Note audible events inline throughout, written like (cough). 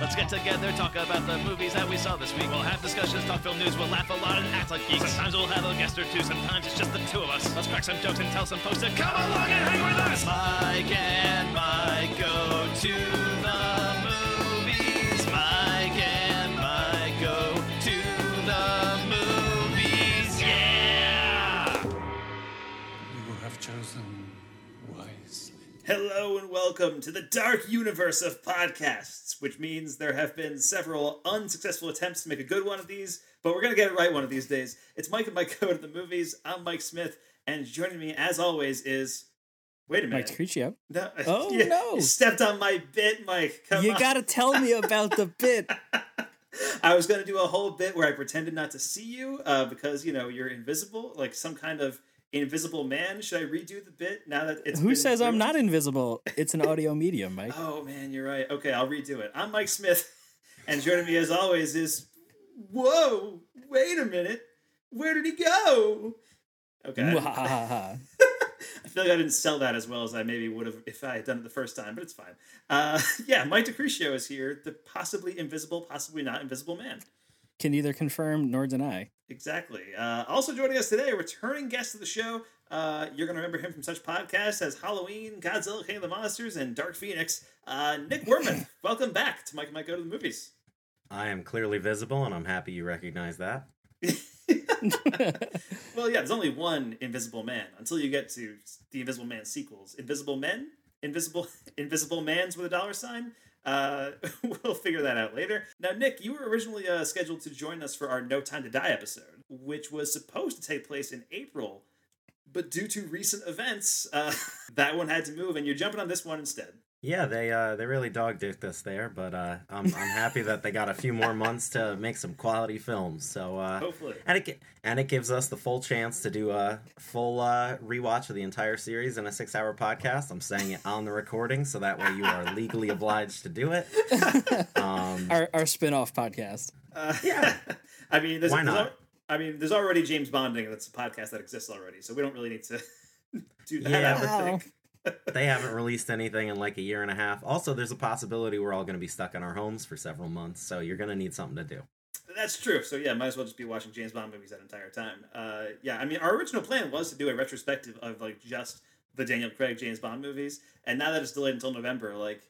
Let's get together, talk about the movies that we saw this week. We'll have discussions, talk film news, we'll laugh a lot and act like geeks. Sometimes we'll have a guest or two, sometimes it's just the two of us. Let's crack some jokes and tell some folks to come along and hang with us. Mike and Mike go to the movies. Mike and Mike go to the movies. Yeah! You have chosen wisely. Hello and welcome to the dark universe of podcasts, which means there have been several unsuccessful attempts to make a good one of these, but we're going to get it right one of these days. It's Mike and Mike (laughs) Go to the Movies. I'm Mike Smith, and joining me, as always, is. Wait a minute. Mike Tricio. No, (laughs) Oh, you, no. You stepped on my bit, Mike. Come You gotta tell me about the (laughs) bit. I was going to do a whole bit where I pretended not to see you uh, because, you know, you're invisible, like some kind of invisible man. Should I redo the bit now that it's Who says I'm not invisible? It's an audio (laughs) medium, Mike. Oh man, you're right. Okay, I'll redo it. I'm Mike Smith, (laughs) and joining me as always is. Whoa! Wait a minute. Where did he go? Okay. I, (laughs) I feel like I didn't sell that as well as I maybe would have if I had done it the first time, but it's fine. Uh, yeah, Mike DeCrucio is here, the possibly invisible, possibly not invisible man. Can neither confirm nor deny. Exactly. Uh, also joining us today, a returning guest of the show. Uh, you're going to remember him from such podcasts as Halloween, Godzilla, King of the Monsters, and Dark Phoenix. Uh, Nick Werman, (laughs) welcome back to Mike and Mike Go to the Movies. I am clearly visible, and I'm happy you recognize that. (laughs) Well, yeah, there's only one Invisible Man until you get to the Invisible Man sequels. Invisible Men, Invisible (laughs) Invisible Mans with a dollar sign. Uh, (laughs) we'll figure that out later. Now, Nick, you were originally uh, scheduled to join us for our No Time to Die episode, which was supposed to take place in April, but due to recent events, uh, (laughs) that one had to move, and you're jumping on this one instead. Yeah, they uh, they really dog dicked us there, but uh, I'm I'm happy that they got a few more months to make some quality films. So uh, Hopefully. and it and it gives us the full chance to do a full uh, rewatch of the entire series in a six hour podcast. I'm saying it on the recording, so that way you are legally obliged to do it. (laughs) Um, Our our spin-off podcast. Uh, Yeah. (laughs) I mean, there's, Why there's not? al- I mean, there's already James Bonding. That's a podcast that exists already, so we don't really need to (laughs) do that. Yeah. They haven't released anything in like a year and a half. Also, there's a possibility we're all going to be stuck in our homes for several months, so you're going to need something to do. That's true. So yeah, might as well just be watching James Bond movies that entire time. Uh, yeah, I mean, our original plan was to do a retrospective of like just the Daniel Craig James Bond movies, and now that it's delayed until November, like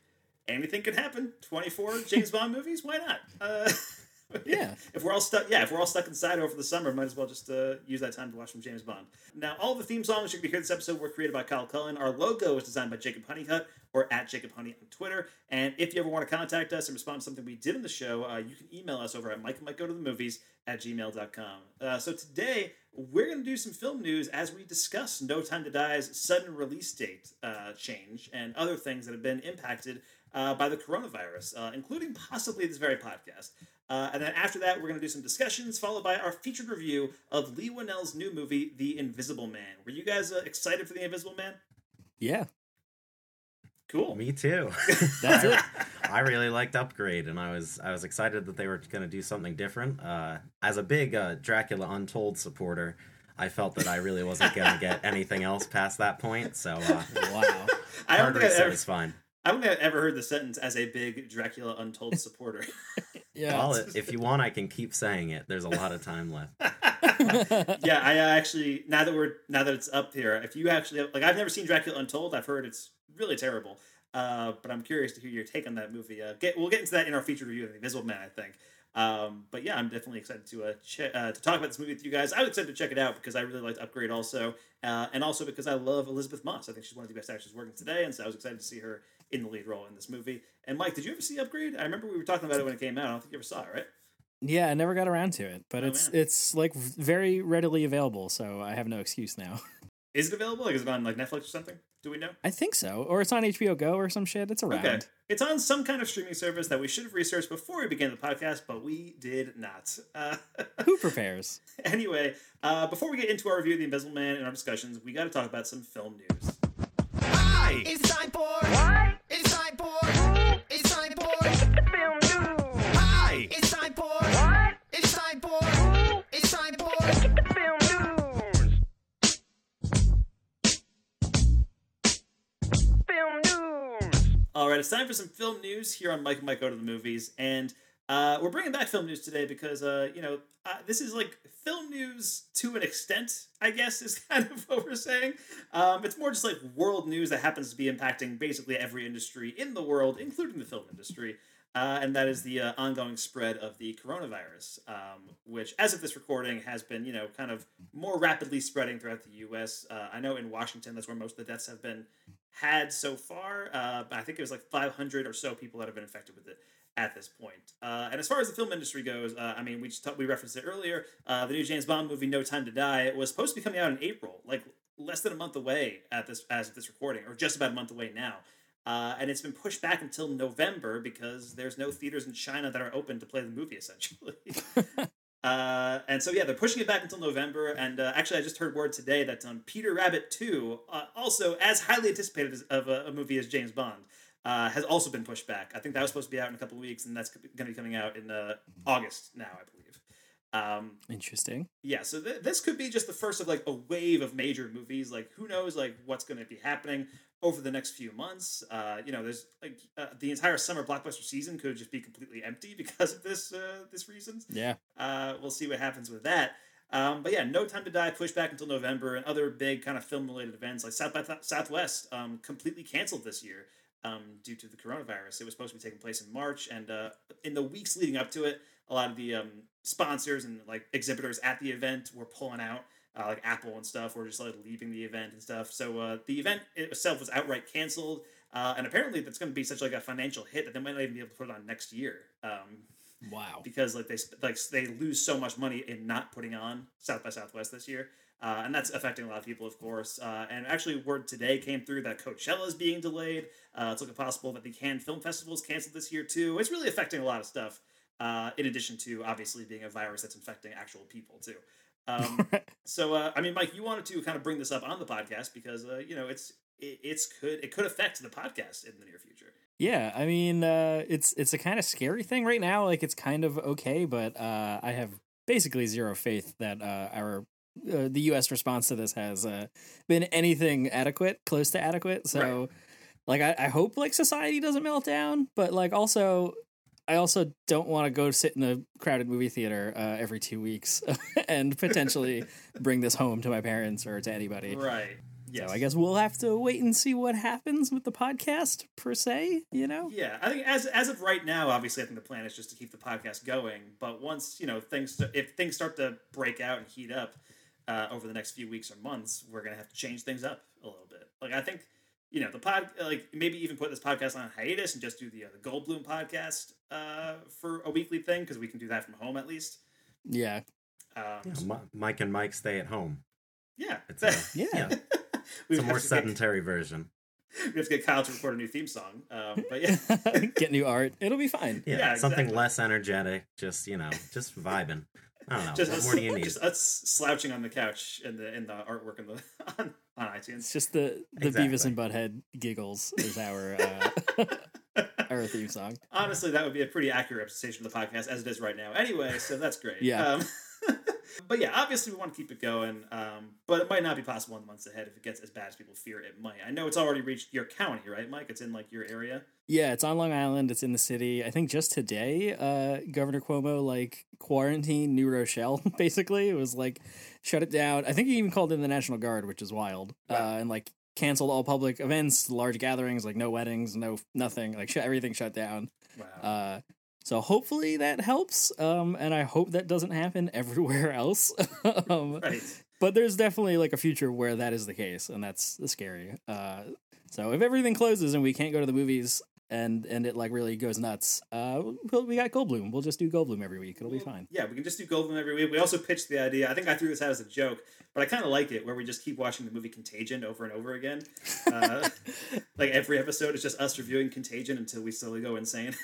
anything could happen. Twenty four James Bond movies, why not? Uh, (laughs) (laughs) Yeah. if we're all stuck, yeah, if we're all stuck inside over the summer, might as well just uh, use that time to watch some James Bond. Now, all the theme songs going to hear this episode were created by Kyle Cullen. Our logo was designed by Jacob Honeycutt or at Jacob Honey on Twitter. And if you ever want to contact us and respond to something we did in the show, uh, you can email us over at Mike and Mike Go to the Movies at gmail.com. Uh, so today, we're going to do some film news as we discuss No Time to Die's sudden release date uh, change and other things that have been impacted uh, by the coronavirus, uh, including possibly this very podcast. Uh, and then after that, we're going to do some discussions, followed by our featured review of Leigh Whannell's new movie, The Invisible Man. Were you guys uh, excited for The Invisible Man? Yeah. Cool. Me too. (laughs) That's it. (laughs) I really liked Upgrade, and I was I was excited that they were going to do something different. Uh, as a big uh, Dracula Untold supporter, I felt that I really wasn't going to get (laughs) anything else past that point. So uh, Wow. I don't, hard think I've reset ever, fine. I don't think I've ever heard the sentence as a big Dracula Untold (laughs) supporter. Yeah. Well, if you want, I can keep saying it. There's a lot of time left. (laughs) yeah, I uh, actually now that we're now that it's up here, if you actually like, I've never seen Dracula Untold. I've heard it's really terrible. Uh, but I'm curious to hear your take on that movie. Uh, get we'll get into that in our featured review of The Invisible Man, I think. Um, but yeah, I'm definitely excited to uh, che- uh, to talk about this movie with you guys. I was excited to check it out because I really liked Upgrade also, uh, and also because I love Elisabeth Moss. I think she's one of the best actors working today, and so I was excited to see her in the lead role in this movie. And Mike, did you ever see Upgrade? I remember we were talking about it when it came out. I don't think you ever saw it, right? Yeah, I never got around to it, but Oh, it's man. it's like very readily available, so I have no excuse now. (laughs) Is it available? Like, is it on like Netflix or something? Do we know? I think so, or it's on HBO Go or some shit. It's around. Okay. It's on some kind of streaming service that we should have researched before we began the podcast, but we did not. Uh, (laughs) Who prepares? anyway, uh, before we get into our review of The Invisible Man and our discussions, we got to talk about some film news. Hi! It's time for what? It's time for It's time for Film news! Hi! It's time for What? It's time for It's time for Film news! Film news! Alrighty, right, it's time for some film news here on Mike and Mike Go to the Movies. And uh, we're bringing back film news today because, uh, you know, uh, this is like film news to an extent, I guess, is (laughs) kind of what we're saying. Um, it's more just like world news that happens to be impacting basically every industry in the world, including the film industry. Uh, and that is the uh, ongoing spread of the coronavirus, um, which, as of this recording, has been, you know, kind of more rapidly spreading throughout the U.S. Uh, I know in Washington, that's where most of the deaths have been had so far. I think it was like 500 or so people that have been infected with it at this point. Uh, and as far as the film industry goes, uh, I mean, we just we referenced it earlier. Uh, the new James Bond movie, No Time to Die, was supposed to be coming out in April, like less than a month away at this as of this recording, or just about a month away now. Uh, and it's been pushed back until November because there's no theaters in China that are open to play the movie, essentially. (laughs) Uh, and so yeah, they're pushing it back until November. And uh, actually, I just heard word today that um, Peter Rabbit Two, uh, also as highly anticipated as, of a, a movie as James Bond, uh, has also been pushed back. I think that was supposed to be out in a couple of weeks, and that's going to be coming out in uh, August now, I believe. Um, Interesting. yeah, so th- this could be just the first of like a wave of major movies. Like, who knows, like what's going to be happening over the next few months? Uh, you know, there's like uh, the entire summer blockbuster season could just be completely empty (laughs) because of this uh, this reasons. Yeah. Uh, we'll see what happens with that. Um, but yeah, No Time to Die pushed back until November, and other big kind of film related events like South by Th- Southwest um, completely canceled this year um, due to the coronavirus. It was supposed to be taking place in March, and uh, in the weeks leading up to it, a lot of the um, sponsors and like exhibitors at the event were pulling out. Uh, like Apple and stuff were just like leaving the event and stuff. So uh, the event itself was outright canceled, uh, and apparently that's going to be such like a financial hit that they might not even be able to put it on next year. Um, Wow. because like they like they lose so much money in not putting on South by Southwest this year, uh, and that's affecting a lot of people, of course. Uh, and actually, word today came through that Coachella is being delayed. Uh, it's looking possible that the Cannes Film Festival is canceled this year too. It's really affecting a lot of stuff. Uh, in addition to obviously being a virus that's infecting actual people too. Um, (laughs) so uh, I mean, Mike, you wanted to kind of bring this up on the podcast because uh, you know it's it, it's could it could affect the podcast in the near future. Yeah, I mean, uh, it's it's a kind of scary thing right now. Like it's kind of okay, but uh, I have basically zero faith that uh, our uh, the U.S. response to this has uh, been anything adequate, close to adequate. So, like, I, I hope like society doesn't melt down, but like also. I also don't want to go sit in a crowded movie theater uh, every two weeks (laughs) and potentially (laughs) bring this home to my parents or to anybody. Right. Yes. So I guess we'll have to wait and see what happens with the podcast per se. You know. Yeah, I think as as of right now, obviously, I think the plan is just to keep the podcast going. But once you know things, if things start to break out and heat up uh, over the next few weeks or months, we're gonna have to change things up a little bit. Like I think you know the pod, like maybe even put this podcast on hiatus and just do the uh, the Goldblum podcast uh, for a weekly thing because we can do that from home at least. Yeah. Um, Yeah, Mike and Mike stay at home. yeah, It's a, (laughs) Yeah. yeah, we it's a more to get- sedentary version. (laughs) We have to get Kyle to record a new theme song. Um, (laughs) but yeah, Get new art. It'll be fine. Yeah, Yeah, something exactly. less energetic. Just you know, just vibing. I don't know. just what us, more do you (laughs) need? just us slouching on the couch in the in the artwork in the on, on iTunes. It's just the the Exactly. Beavis and Butthead giggles is our uh, our theme song. Honestly, that would be a pretty accurate representation of the podcast as it is right now. Anyway, so that's great. Yeah. Um, but yeah, obviously we want to keep it going. Um, but it might not be possible in the months ahead if it gets as bad as people fear it might. I know it's already reached your county, right, Mike? It's in like your area. Yeah, it's on Long Island. It's in the city. I think just today, uh, Governor Cuomo like quarantined New Rochelle. (laughs) Basically, it was like shut it down. I think he even called in the National Guard, which is wild, uh, and like canceled all public events, large gatherings, like no weddings, no nothing, like sh- everything shut down. Wow. Uh, so hopefully that helps, um, and I hope that doesn't happen (laughs) everywhere else. (laughs) um, right. but there's definitely like a future where that is the case, and that's scary. Uh, so if everything closes and we can't go to the movies and and it like really goes nuts, uh, we'll, we got Goldblum. We'll just do Goldblum every week. It'll be fine. Yeah, we can just do Goldblum every week. We also pitched the idea. I think I threw this out as a joke, but I kind of like it where we just keep watching the movie Contagion over and over again. Uh, (laughs) like every episode is just us reviewing Contagion until we slowly go insane.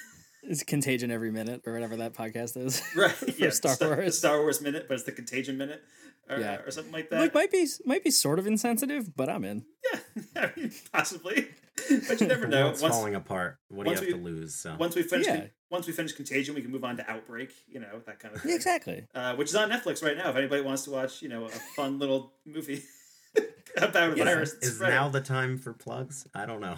It's Contagion every minute or whatever that podcast is. (laughs) right? (laughs) Yeah, Star Star, the Wars. Star Wars minute, but it's the Contagion minute, or, Yeah. or something like that. Like might be might be sort of insensitive, but I'm in. yeah, (laughs) I mean, possibly, but you never know. world's Once, falling apart. What do you have we- to lose? So once we finish, Yeah. once we finish Contagion, we can move on to Outbreak. You know that kind of thing. Yeah, exactly. uh, which is on Netflix right now. If anybody wants to watch, you know, a fun little movie about a is, virus. is spreading. now the time for plugs? I don't know.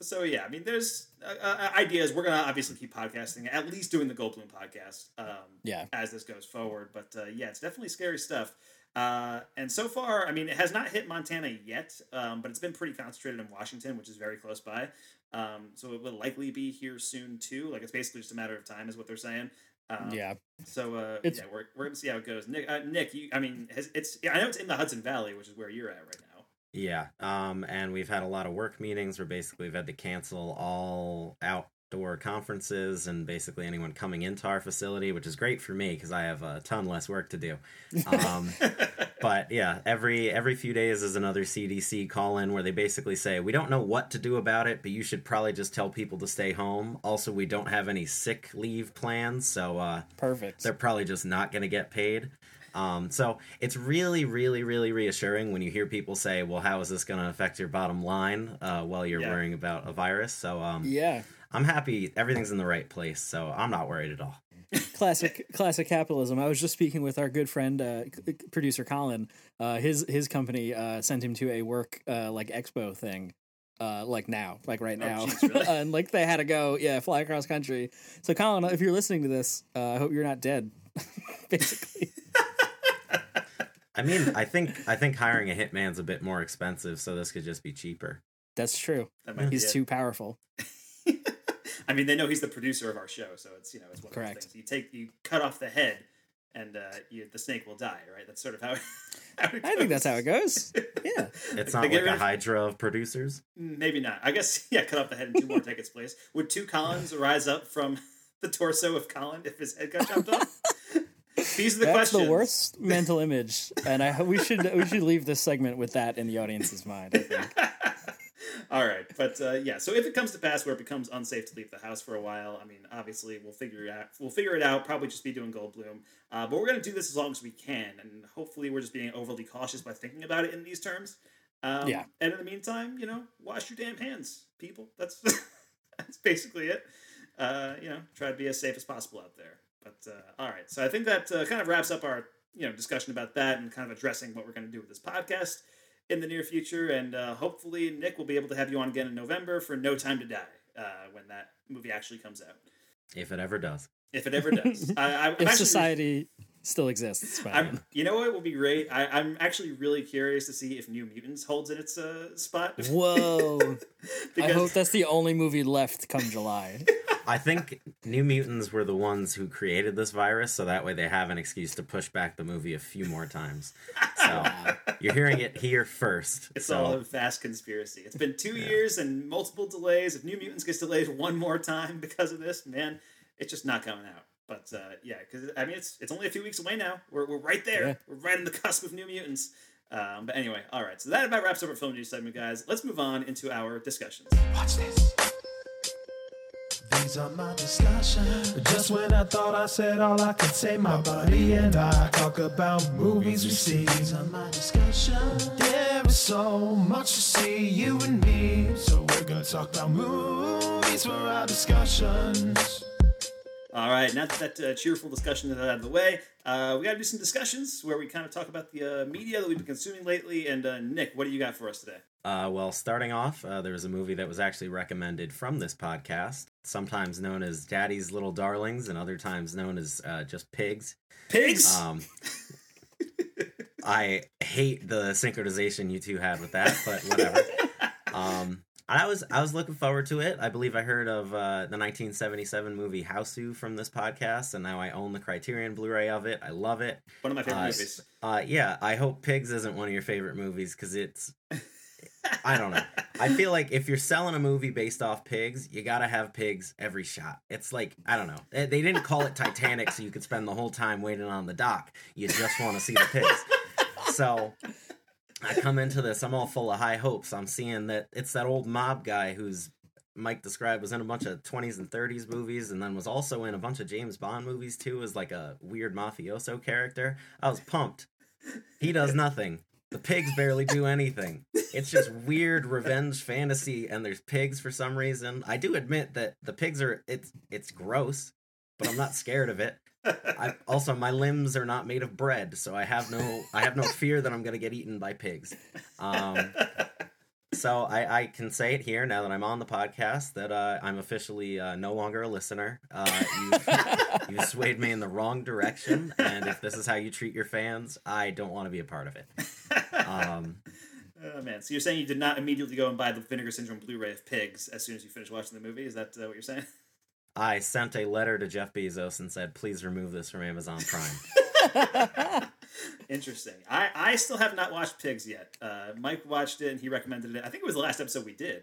So yeah, I mean, there's uh, uh, ideas. We're gonna obviously keep podcasting, at least doing the Goldblum podcast. Um, Yeah. as this goes forward. But uh, yeah, it's definitely scary stuff. Uh, and so far, I mean, it has not hit Montana yet, um, but it's been pretty concentrated in Washington, which is very close by. Um, so it will likely be here soon too. Like it's basically just a matter of time, is what they're saying. Um, yeah. So uh, yeah, we're, we're gonna see how it goes. Nick, uh, Nick, you, I mean, has, it's yeah, I know it's in the Hudson Valley, which is where you're at right now. Yeah, um, and we've had a lot of work meetings where basically we've had to cancel all outdoor conferences and basically anyone coming into our facility, which is great for me because I have a ton less work to do. Um, (laughs) but yeah, every every few days is another CDC call in where they basically say we don't know what to do about it, but you should probably just tell people to stay home. Also, we don't have any sick leave plans, so uh, Perfect. they're probably just not going to get paid. Um, so it's really, really, really reassuring when you hear people say, "Well, how is this going to affect your bottom line uh, while you're Yeah. worrying about a virus?" So um, yeah. I'm happy everything's in the right place, so I'm not worried at all. classic classic capitalism. I was just speaking with our good friend uh, c- producer Colin. Uh, his his company uh, sent him to a work uh, like expo thing. Uh, like now, like right Oh, now, (laughs) really? and like they had to go, yeah, fly across country. So, Colin, if you're listening to this, uh, I hope you're not dead. (laughs) Basically, I mean, I think I think hiring a hitman's a bit more expensive, so this could just be cheaper. that's true. That might He's it. too powerful. (laughs) I mean, they know he's the producer of our show, so it's you know it's one of Correct. those things. You take you cut off the head, and uh, you, the snake will die. Right? That's sort of how. It, (laughs) how it I think that's how it goes. (laughs) Yeah, It's not like a hydra of producers. Maybe not. I guess yeah. Cut off the head and two more take its place. Would two Collins rise up from the torso of Colin if his head got chopped off? These are the that's questions. the worst mental image, and I we should we should leave this segment with that in the audience's mind. I think. (laughs) All right, but uh, yeah. So if it comes to pass where it becomes unsafe to leave the house for a while, I mean, obviously we'll figure it out. We'll figure it out. Probably just be doing Goldblum. Uh, but we're gonna do this as long as we can, and hopefully we're just being overly cautious by thinking about it in these terms. Um, Yeah. And in the meantime, you know, wash your damn hands, people. That's (laughs) that's basically it. Uh, you know, try to be as safe as possible out there. But uh, all right, so I think that uh, kind of wraps up our you know discussion about that and kind of addressing what we're going to do with this podcast in the near future. And uh, hopefully, Nick will be able to have you on again in November for No Time to Die uh, when that movie actually comes out, If it ever does. if it ever does. (laughs) I, I, If actually- society still exists. I'm, you know what will be great? I, I'm actually really curious to see if New Mutants holds in its uh, spot. (laughs) Whoa. (laughs) I because hope that's the only movie left come July. (laughs) I think New Mutants were the ones who created this virus, so that way they have an excuse to push back the movie a few more times. So you're hearing it here first. It's so all a vast conspiracy. It's been two years and multiple delays. If New Mutants gets delayed one more time because of this, man, it's just not coming out. But uh, yeah, because I mean, it's it's only a few weeks away now. We're, we're right there. Yeah. We're right on the cusp of New Mutants. Um, but anyway, all right. So that about wraps up our film news segment, guys. Let's move on into our discussions. Watch this. These are my discussions. Just when I thought I said all I could say, my buddy and I talk about movies we see. These are my discussions. There is so much to see, you and me. So we're gonna talk about movies for our discussions. All right, now that that uh, cheerful discussion is out of the way, uh, we got to do some discussions where we kind of talk about the uh, media that we've been consuming lately. And uh, Nick, what do you got for us today? Uh, well, starting off, uh, there was a movie that was actually recommended from this podcast, sometimes known as Daddy's Little Darlings, and other times known as uh, just Pigs. Pigs. Um, I hate the synchronization you two had with that, but whatever. (laughs) Um, I was I was looking forward to it. I believe I heard of uh, the 1977 movie Hausu from this podcast, and now I own the Criterion Blu-ray of it. I love it. One of my favorite uh, movies. Uh, yeah, I hope Pigs isn't one of your favorite movies because it's. I don't know. I feel like if you're selling a movie based off pigs, you gotta have pigs every shot. It's like I don't know. They they didn't call it Titanic so you could spend the whole time waiting on the dock. You just want to see the pigs. So I come into this, I'm all full of high hopes. I'm seeing that it's that old mob guy who's Mike described was in a bunch of 20s and 30s movies and then was also in a bunch of James Bond movies too as like a weird mafioso character. I was pumped. He does nothing. The pigs barely do anything. It's just weird revenge fantasy and there's pigs for some reason. I do admit that the pigs are it's it's gross, but I'm not scared of it. I also my limbs are not made of bread, so I have no I have no fear that I'm gonna get eaten by pigs. Um, so I, I can say it here now that I'm on the podcast that uh, I'm officially uh, no longer a listener. Uh, you've, you swayed me in the wrong direction, and if this is how you treat your fans, I don't want to be a part of it. Um, Oh man, so you're saying you did not immediately go and buy the Vinegar Syndrome Blu-ray of Pigs as soon as you finished watching the movie? Is that uh, what you're saying? I sent a letter to Jeff Bezos and said, "Please remove this from Amazon Prime." (laughs) Interesting. I, I still have not watched Pigs yet. Uh, Mike watched it and he recommended it. I think it was the last episode we did.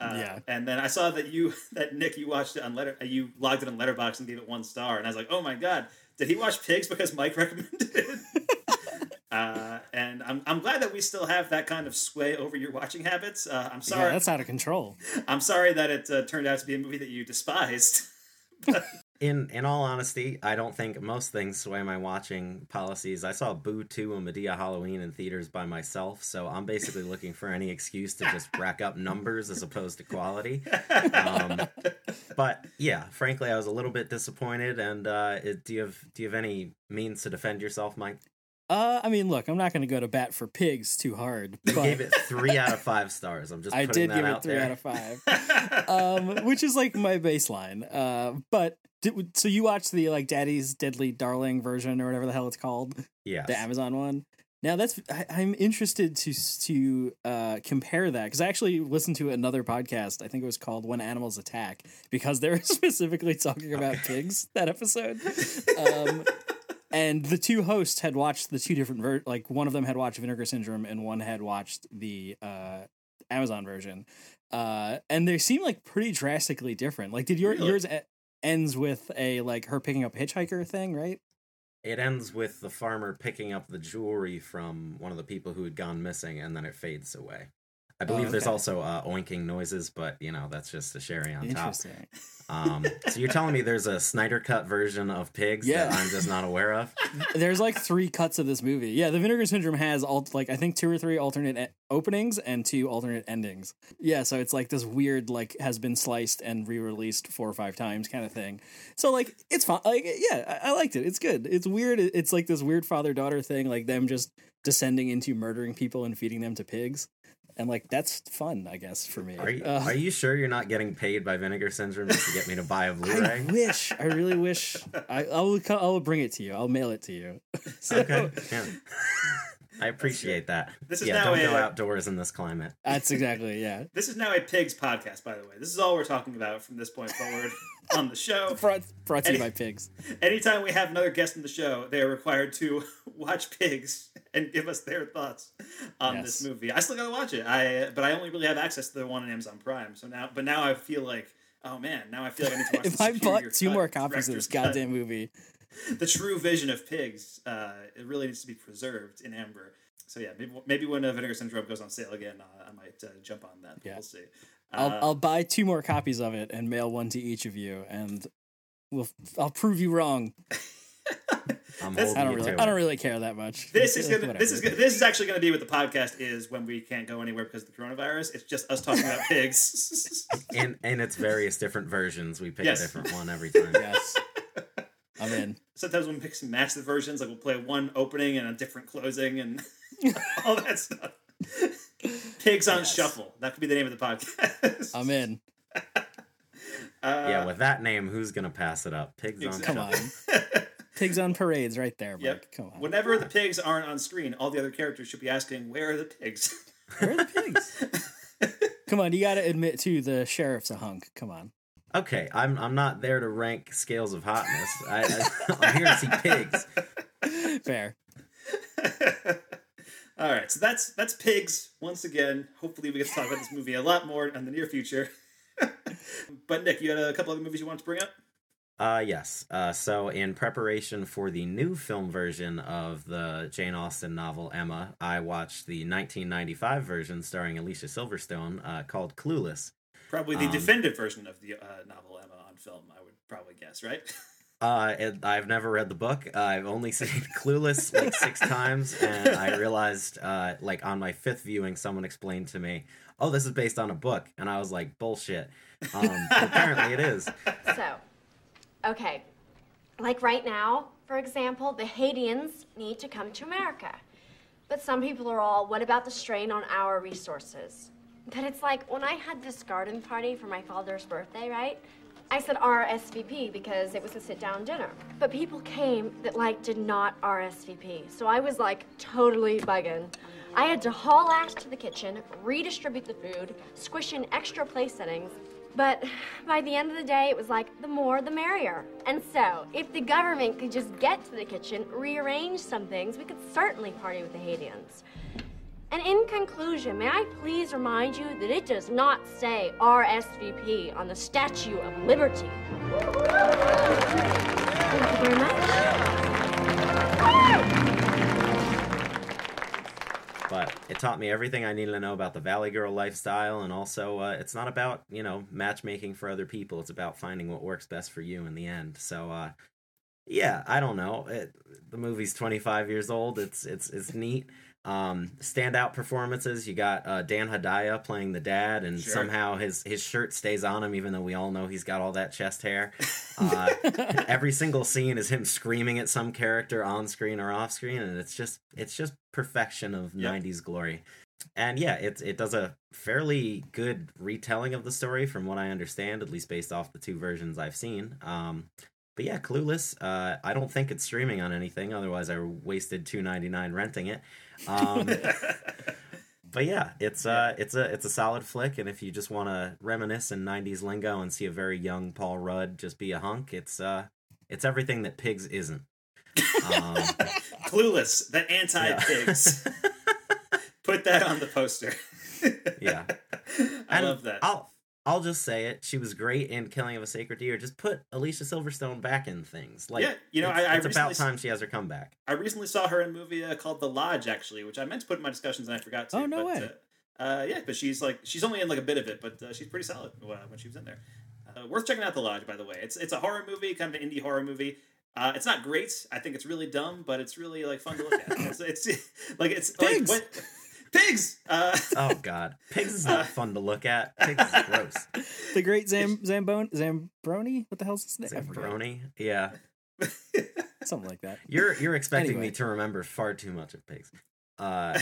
Uh, Yeah. And then I saw that you, (laughs) that Nick, you watched it on letter, uh, you logged it on Letterboxd and gave it one star, and I was like, oh my god, did he watch Pigs because Mike (laughs) recommended it? Uh, and I'm, I'm glad that we still have that kind of sway over your watching habits. Uh, I'm Yeah, sorry. that's out of control. (laughs) I'm sorry that it uh, turned out to be a movie that you despised. (laughs) In in all honesty, I don't think most things sway my watching policies. I saw Boo 2 and Madea Halloween in theaters by myself, so I'm basically looking for any excuse to just rack up numbers as opposed to quality. Um, but yeah, frankly, I was a little bit disappointed. And uh, it, do you have do you have any means to defend yourself, Mike? Uh, I mean, look, I'm not going to go to bat for pigs too hard, You gave it three out of five stars. I'm just I did give it three there. out of five, (laughs) um, which is like my baseline. Uh, but did, so you watched the like Daddy's Deadly Darling version or whatever the hell it's called, yeah, the Amazon one. Now that's I, I'm interested to to uh, compare that because I actually listened to another podcast. I think it was called "When Animals Attack" because they were (laughs) specifically talking about pigs that episode. (laughs) Um, and the two hosts had watched the two different ver- like one of them had watched Vinegar Syndrome and one had watched the uh, Amazon version. Uh, and they seem like pretty drastically different. Like, did your Really? yours e- ends with a like her picking up a hitchhiker thing, right? It ends with the farmer picking up the jewelry from one of the people who had gone missing, and then it fades away. I believe there's okay. also uh, oinking noises, but you know that's just a sherry on top. Interesting. Um, so you're telling me there's a Snyder cut version of Pigs Yeah. that I'm just not aware of? (laughs) There's like three cuts of this movie. Yeah, the Vinegar Syndrome has all like I think two or three alternate e- openings and two alternate endings. Yeah, so it's like this weird like has been sliced and re-released four or five times kind of thing. So like it's fun. Like yeah, I, I liked it. It's good. It's weird. It's like this weird father daughter thing, like them just descending into murdering people and feeding them to pigs. And like that's fun, I guess, for me. Are you, Uh, are you sure you're not getting paid by Vinegar Syndrome to get me to buy a (laughs) Blu-ray? I wish. I really wish. (laughs) I, I will. I will bring it to you. I'll mail it to you. (laughs) So, Okay, yeah. I appreciate that. This is yeah, now don't go outdoors in this climate. That's exactly yeah. This is now a Pigs podcast, by the way. This is all we're talking about from this point forward on the show. (laughs) Brought, brought to you by pigs. Anytime we have another guest on the show, they are required to (laughs) watch Pigs and give us their thoughts on this movie. I still gotta watch it. I but I only really have access to the one on Amazon Prime. So now, but now I feel like, oh man, now I feel like I need to (laughs) watch. If I bought two cut, more copies of this cut. goddamn movie, the true vision of Pigs, uh, it really needs to be preserved in amber. So yeah, maybe maybe when uh, Vinegar Syndrome goes on sale again, uh, I might uh, jump on that. Yeah. We'll see. I'll Uh, I'll buy two more copies of it and mail one to each of you, and we'll I'll prove you wrong. (laughs) I'm That's- holding I don't really to I don't really care that much. This is gonna. This is gonna, this is actually gonna be what the podcast is when we can't go anywhere because of the coronavirus. It's just us talking about (laughs) pigs. In in its various different versions, we pick Yes. a different one every time. yes. I'm in. Sometimes we'll mix and match the versions. Like we'll play one opening and a different closing and (laughs) all that stuff. Pigs on Yes. shuffle. That could be the name of the podcast. I'm in. (laughs) Uh, yeah, with that name, who's gonna pass it up? Pigs on Come Shuffle. on. (laughs) Pigs on parades, right there, Mike. Yep. Come on. Whenever the pigs aren't on screen, all the other characters should be asking, "Where are the pigs?" (laughs) Where are the pigs? Come on, you got to admit to The sheriff's a hunk. Come on. Okay, I'm I'm not there to rank scales of hotness. I, I, I'm here to see pigs. Fair. All right, so that's that's pigs once again. Hopefully, we get to talk about this movie a lot more in the near future. (laughs) but Nick, you had a couple other movies you wanted to bring up? Uh, yes. Uh, so in preparation for the new film version of the Jane Austen novel Emma, I watched the 1995 version starring Alicia Silverstone uh, called Clueless. Probably the Um, definitive version of the uh, novel Emma on film. I would probably guess, right? (laughs) Uh, it, I've never read the book. I've only (laughs) seen Clueless like six (laughs) times, and I realized, uh, like on my fifth viewing, someone explained to me, "Oh, this is based on a book," and I was like, "Bullshit." Um, apparently, it is. (laughs) So, okay, like right now, for example, the Haitians need to come to America. But some people are all, what about the strain on our resources? But it's like when I had this garden party for my father's birthday, right? I said RSVP because it was a sit down dinner. But people came that like did not RSVP. So I was like totally bugging. I had to haul ass to the kitchen, redistribute the food, squish in extra place settings. But by the end of the day, it was like the more the merrier. And so, if the government could just get to the kitchen, rearrange some things, we could certainly party with the Haitians. And in conclusion, may I please remind you that it does not say RSVP on the Statue of Liberty. Thank you very much. but it taught me everything I needed to know about the Valley Girl lifestyle, and also uh, it's not about you know matchmaking for other people. It's about finding what works best for you in the end. So, uh, yeah, I don't know. It, the movie's 25 years old. It's it's it's neat. Um, standout performances. You got uh, Dan Hedaya playing the dad, and Sure. somehow his his shirt stays on him, even though we all know he's got all that chest hair. (laughs) Uh, every single scene is him screaming at some character on screen or off screen, and it's just it's just perfection of Yep. '90s glory. And yeah, it it does a fairly good retelling of the story, from what I understand, at least based off the two versions I've seen. Um, but yeah, Clueless. Uh, I don't think it's streaming on anything. Otherwise, I wasted two ninety nine renting it. Um, (laughs) but yeah, it's uh, it's a it's a solid flick, and if you just want to reminisce in '90s lingo and see a very young Paul Rudd just be a hunk, it's uh, it's everything that Pigs isn't. Um, (laughs) Clueless, the anti-pigs. (laughs) Put that on the poster. yeah, I And love that. I'll I'll just say it. She was great in Killing of a Sacred Deer. Just put Alicia Silverstone back in things. Like Yeah, you know, it's, I- I it's about time she has her comeback. I recently saw her in a movie uh, called The Lodge, actually, which I meant to put in my discussions and I forgot to. Oh, no but, way. Uh, uh, yeah, but she's like she's only in like a bit of it, but uh, she's pretty solid uh, when she was in there. Uh, worth checking out The Lodge, by the way. It's it's a horror movie, kind of an indie horror movie. Uh, it's not great. I think it's really dumb, but it's really like fun to look at. (laughs) it's, it's like it's Pigs! like when, pigs. Uh, Oh God, Pigs is (laughs) not fun to look at. Pigs is gross. (laughs) The great Zam Zambone Zambroni. What the hell's his name? Zambroni. Yeah, (laughs) Something like that. you're you're expecting Anyway. me to remember far too much of Pigs. Uh,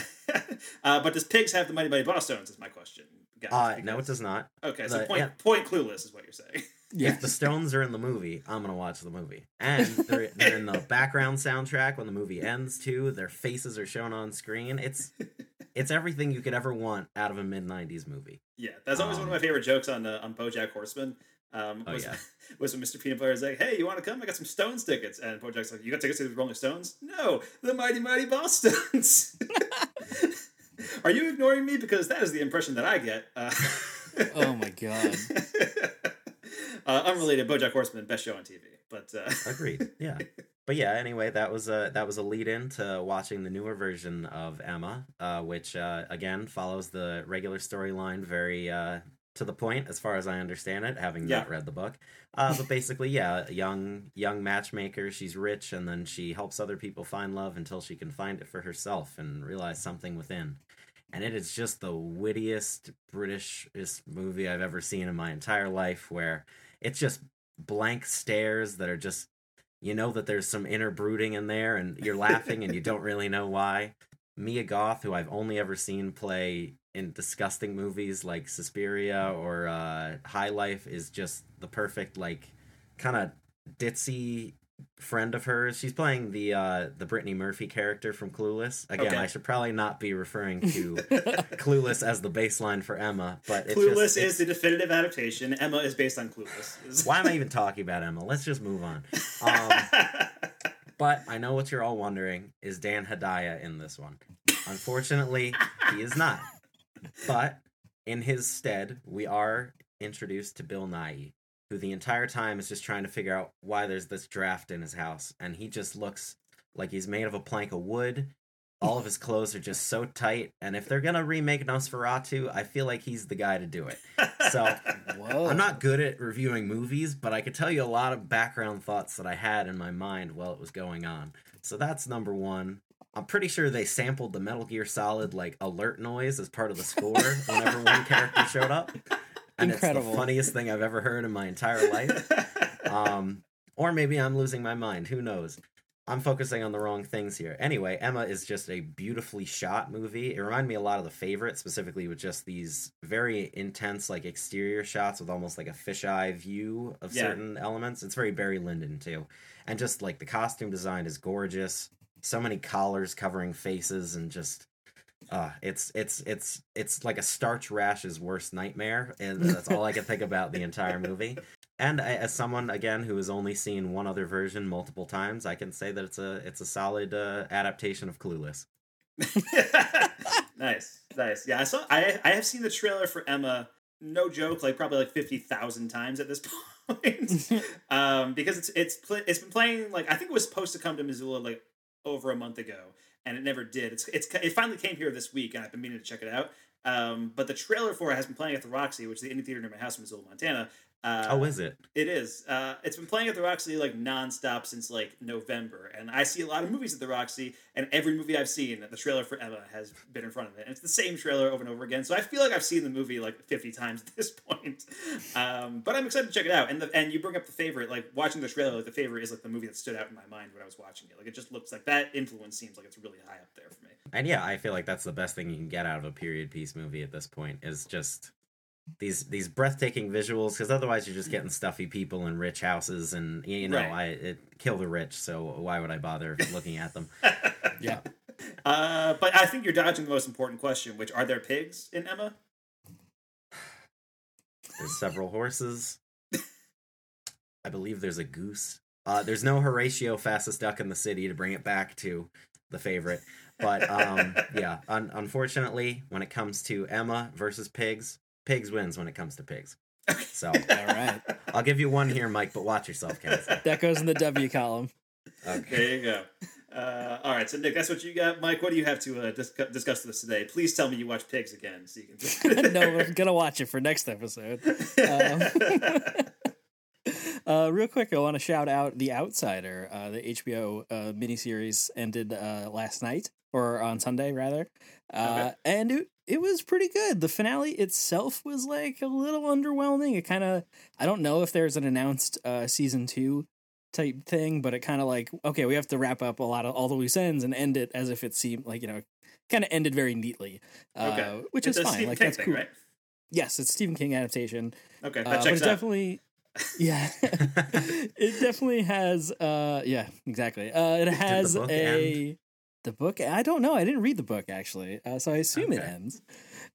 uh, but does pigs have the Mighty Mighty Bosstones? Is my question. guys, uh no, it because- does not. Okay, so The- point yeah. point clueless is what you're saying. Yeah. If the Stones are in the movie, I'm gonna watch the movie, and they're, they're in the background soundtrack when the movie ends too. Their faces are shown on screen. It's it's everything you could ever want out of a mid '90s movie. Yeah, that's always one of Um, my favorite jokes on uh, on BoJack Horseman. Um, Oh, was, yeah. (laughs) was when Mr. Peanut Butter is like, "Hey, you want to come? I got some Stones tickets." And BoJack's like, "You got tickets to the Rolling Stones?" No, the Mighty Mighty Bosstones." (laughs) Are you ignoring me? Because that is the impression that I get. Uh, (laughs) Oh my god. uh, unrelated, BoJack Horseman, best show on TV. But uh, Agreed. Yeah. But yeah, anyway, that was a that was a lead in to watching the newer version of Emma, uh, which uh, again follows the regular storyline very uh, to the point, as far as I understand it, having Yeah. not read the book. Uh, but basically, yeah, young young matchmaker. She's rich, and then she helps other people find love until she can find it for herself and realize something within. And it is just the wittiest Britishest movie I've ever seen in my entire life, where it's just blank stares that are just you know that there's some inner brooding in there and you're laughing and you don't really know why. Mia goth who i've only ever seen play in disgusting movies like suspiria or uh, high life is just the perfect like kind of ditzy friend of hers she's playing the uh the brittany murphy character from clueless again Okay. i should probably not be referring to (laughs) clueless as the baseline for emma but it's Clueless just, is the definitive adaptation. Emma is based on Clueless. (laughs) why am i even talking about emma let's just move on um (laughs) But I know what you're all wondering is Dan Hedaya in this one? Unfortunately, he is not. But in his stead, we are introduced to Bill Nye, who the entire time is just trying to figure out why there's this draft in his house. And he just looks like he's made of a plank of wood. All of his clothes are just so tight. And if they're going to remake Nosferatu, I feel like he's the guy to do it. So (laughs) Whoa. I'm not good at reviewing movies, but I could tell you a lot of background thoughts that I had in my mind while it was going on. So that's number one. I'm pretty sure they sampled the Metal Gear Solid like alert noise as part of the score whenever one character showed up. (laughs) And it's Incredible. the funniest thing I've ever heard in my entire life. (laughs) Um, or maybe I'm losing my mind. Who knows? I'm focusing on the wrong things here. Anyway, Emma is just a beautifully shot movie. It reminded me a lot of The Favorite, specifically with just these very intense, like exterior shots with almost like a fisheye view of Yeah. certain elements. It's very Barry Lyndon too, and just like the costume design is gorgeous. So many collars covering faces and just. Uh, it's it's it's it's like a starch rash's worst nightmare, and that's all I can think about the entire movie. And I, as someone again who has only seen one other version multiple times, I can say that it's a it's a solid uh, adaptation of Clueless. (laughs) nice, nice. Yeah, I saw. I I have seen the trailer for Emma. No joke, like probably like fifty thousand times at this (laughs) point, (laughs) um, because it's it's it's been playing like I think it was supposed to come to Missoula like over a month ago, and it never did. It's it's it finally came here this week, and I've been meaning to check it out. Um, but the trailer for it has been playing at the Roxy, which is the indie theater near my house in Missoula, Montana. Uh, oh, is it? It is. Uh, it's been playing at the Roxy like nonstop since like November, and I see a lot of movies at the Roxy, and every movie I've seen, the trailer for Emma has been in front of it, and it's the same trailer over and over again. So I feel like I've seen the movie like fifty times at this (laughs) point. Um, but I'm excited to check it out. And the, and you bring up the favorite, like watching the trailer, like the favorite is like the movie that stood out in my mind when I was watching it. Like it just looks like that influence seems like it's really high up there for me. And yeah, I feel like that's the best thing you can get out of a period piece movie at this point is just these these breathtaking visuals because otherwise you're just getting stuffy people in rich houses and you know Right. I it kill the rich so why would I bother looking at them? (laughs) Yeah. Uh, but I think you're dodging the most important question, which are there pigs in Emma? There's several horses. I believe there's a goose. Uh, there's no Horatio fastest duck in the city to bring it back to the favorite. But um, (laughs) yeah, un- unfortunately, when it comes to Emma versus pigs, pigs wins when it comes to pigs. (laughs) So All right. I'll give you one here, Mike, but watch yourself, Kenneth. That goes in the W column. Okay. There you go. Uh, all right, so Nick, that's what you got. Mike, what do you have to uh, dis- discuss with us today? Please tell me you watch Pigs again, so you can. (laughs) no, we're gonna watch it for next episode. Um, (laughs) uh, real quick, I want to shout out The Outsider. Uh, the HBO uh, miniseries ended uh, last night, or on Sunday rather, uh, Okay. and it, it was pretty good. The finale itself was like a little underwhelming. It kind of, I don't know if there's an announced uh, season two type thing, but it kind of like okay, we have to wrap up a lot of all the loose ends and end it as if it seemed like you know, kind of ended very neatly. Uh, okay, which It's is fine. Stephen like King that's thing, cool. right? Yes, it's Stephen King adaptation. Okay, Uh, that but checks it out. definitely, (laughs) yeah, (laughs) it definitely has. Uh, yeah, exactly. Uh, it has book a the book. I don't know. I didn't read the book actually, uh, so I assume it Okay. ends. (laughs)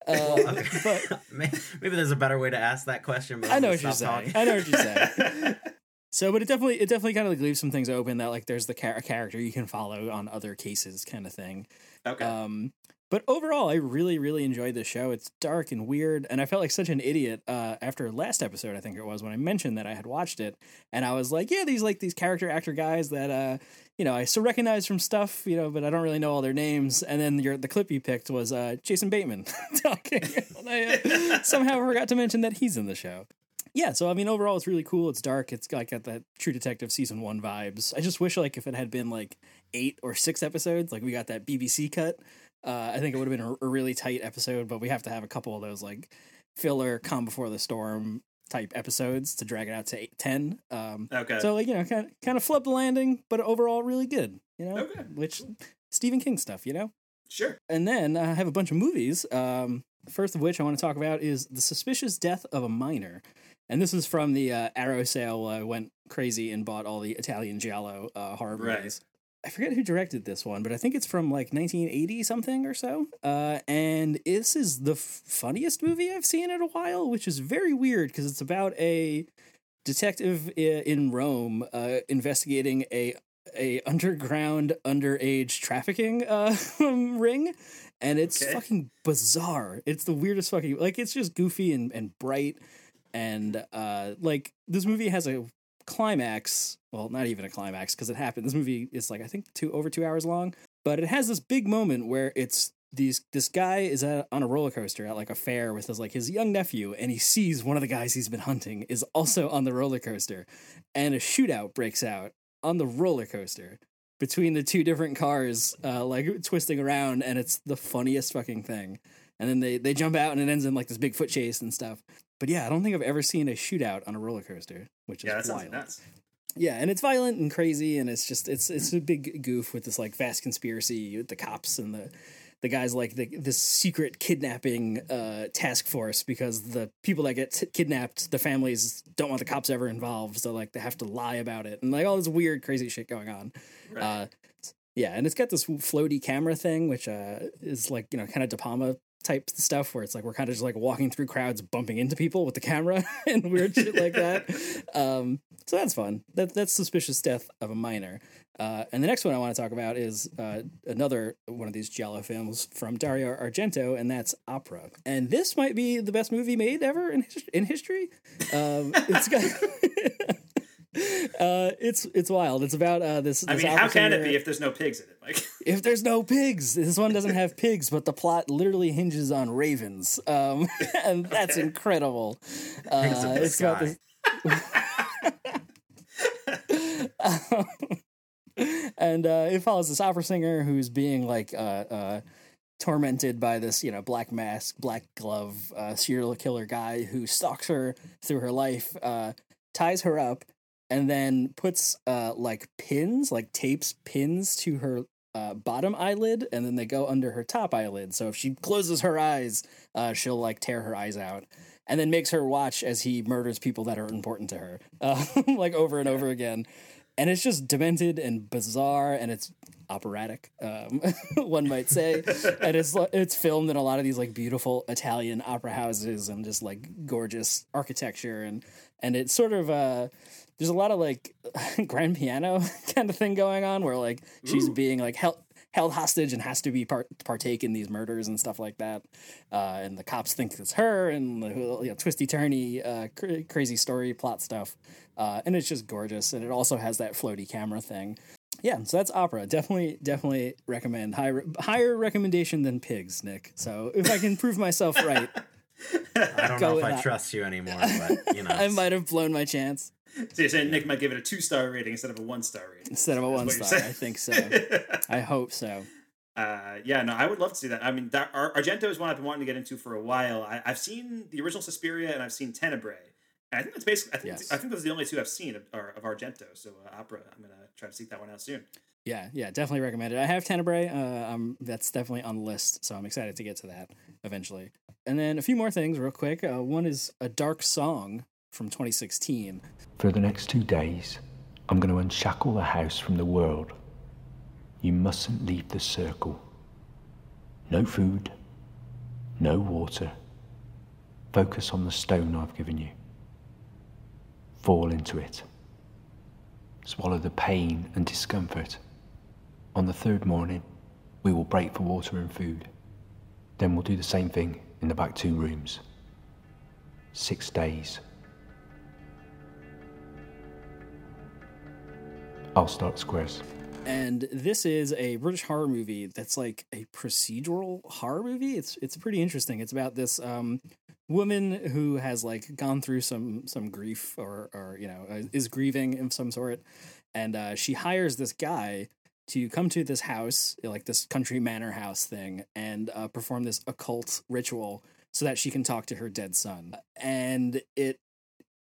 Well, Uh, but (laughs) maybe there's a better way to ask that question. But I know what you're saying. talking. I know what you're saying. (laughs) So, but it definitely it definitely kind of like leaves some things open that like there's the char- character you can follow on other cases kind of thing. okay. Um, but overall, I really, really enjoyed the show. It's dark and weird, and I felt like such an idiot uh, after last episode. I think it was when I mentioned that I had watched it, and I was like, "Yeah, these like these character actor guys that uh, you know I so recognize from stuff, you know, but I don't really know all their names." And then your the clip you picked was uh, Jason Bateman (laughs) talking. I uh, (laughs) somehow forgot to mention that he's in the show. Yeah, so I mean, overall, it's really cool. It's dark. It's got, got that True Detective season one vibes. I just wish, like, if it had been like eight or six episodes, like we got that BBC cut, uh, I think it would have been a, a really tight episode. But we have to have a couple of those like filler, come before the storm type episodes to drag it out to ten. Um, okay. so like you know, kind of kind of flub the landing, but overall really good. You know, Okay. which Stephen King stuff. You know. sure. And then I have a bunch of movies. Um, first of which I want to talk about is The Suspicious Death of a Minor. And this is from the uh, Arrow sale. I went crazy and bought all the Italian Giallo uh, horror Right. I forget who directed this one, but I think it's from like 1980 something or so. Uh, and this is the f- funniest movie I've seen in a while, which is very weird because it's about a detective in Rome uh, investigating a a underground underage trafficking uh, (laughs) ring, and it's Okay. fucking bizarre. It's the weirdest fucking like it's just goofy and and bright, and uh, like this movie has a climax. Well, not even a climax because it happened. This movie is like I think two over two hours long, but it has this big moment where it's these this guy is at, on a roller coaster at like a fair with his like his young nephew and he sees one of the guys he's been hunting is also on the roller coaster and a shootout breaks out on the roller coaster between the two different cars uh like twisting around and it's the funniest fucking thing and then they they jump out and it ends in like this big foot chase and stuff but yeah i don't think i've ever seen a shootout on a roller coaster which is Yeah, sounds wild nuts. Yeah, and it's violent and crazy, and it's just it's it's a big goof with this like vast conspiracy with the cops and the the guys like the, this secret kidnapping uh, task force because the people that get t- kidnapped, the families don't want the cops ever involved, so like they have to lie about it and like all this weird crazy shit going on. Right. Uh, yeah, and it's got this floaty camera thing, which uh, is like you know kind of De Palma type stuff where it's like we're kind of just like walking through crowds, bumping into people with the camera (laughs) and weird shit like that. (laughs) Um, so that's fun. That that's suspicious death of a minor. Uh, and the next one I want to talk about is uh, another one of these Giallo films from Dario Argento, and that's Opera. And this might be the best movie made ever in his- in history. Um, it's got. (laughs) Uh, it's it's wild. It's about uh, this. I this mean, how can it be if there's no pigs in it, Mike? (laughs) if there's no pigs this one doesn't have pigs but the plot literally hinges on ravens um (laughs) and that's incredible uh, it's about this (laughs) and uh it follows this opera singer who's being like uh uh tormented by this you know black mask black glove uh serial killer guy who stalks her through her life uh ties her up and then puts uh like pins like tapes pins to her uh, bottom eyelid and then they go under her top eyelid. So if she closes her eyes uh, she'll like tear her eyes out and then makes her watch as he murders people that are important to her (laughs) uh, like over and over again and it's just demented and bizarre and it's operatic um, (laughs) one might say. And it's it's filmed in a lot of these like beautiful italian opera houses and just like gorgeous architecture. And and it's sort of uh there's a lot of like (laughs) grand piano (laughs) kind of thing going on where like she's being like held held hostage and has to be part partake in these murders and stuff like that. Uh and the cops think it's her and the you know, twisty turny uh cr- crazy story plot stuff. Uh and it's just gorgeous. And it also has that floaty camera thing. Yeah so that's opera. Definitely definitely recommend. High, higher recommendation than pigs nick. So if i can prove myself right (laughs) I don't know if I that. trust you anymore, but you know. (laughs) i might have blown my chance (laughs) So you're saying Nick might give it a two star rating instead of a one star rating? instead of a one star i think so (laughs) i hope so Uh, yeah, no, I would love to see that. I mean, that, Ar- Argento is one I've been wanting to get into for a while. I, I've seen the original Suspiria and I've seen Tenebrae. And I think that's basically. I think Yes. I think those are the only two I've seen of, are, of Argento. So uh, opera. I'm gonna try to seek that one out soon. Yeah, yeah, definitely recommend it. I have Tenebrae. Uh, um, that's definitely on the list, so I'm excited to get to that eventually. And then a few more things, real quick. Uh, one is a dark song from 2016. For the next two days, I'm going to unshackle the house from the world. You mustn't leave the circle. No food, no water. Focus on the stone I've given you. Fall into it. Swallow the pain and discomfort. On the third morning, we will break for water and food. Then we'll do the same thing in the back two rooms. Six days. I'll start squares. And this is a British horror movie that's like a procedural horror movie. It's it's pretty interesting. It's about this um, woman who has like gone through some some grief or or you know uh, is grieving of some sort, and uh, she hires this guy to come to this house, like this country manor house thing, and uh, perform this occult ritual so that she can talk to her dead son. And it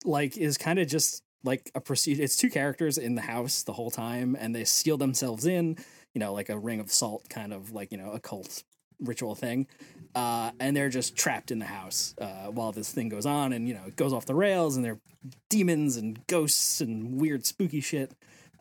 like is kind of just like a procedure. It's two characters in the house the whole time, and they seal themselves in, you know, like a ring of salt kind of like you know occult ritual thing, uh, and they're just trapped in the house uh, while this thing goes on, and you know it goes off the rails, and they're demons and ghosts and weird spooky shit.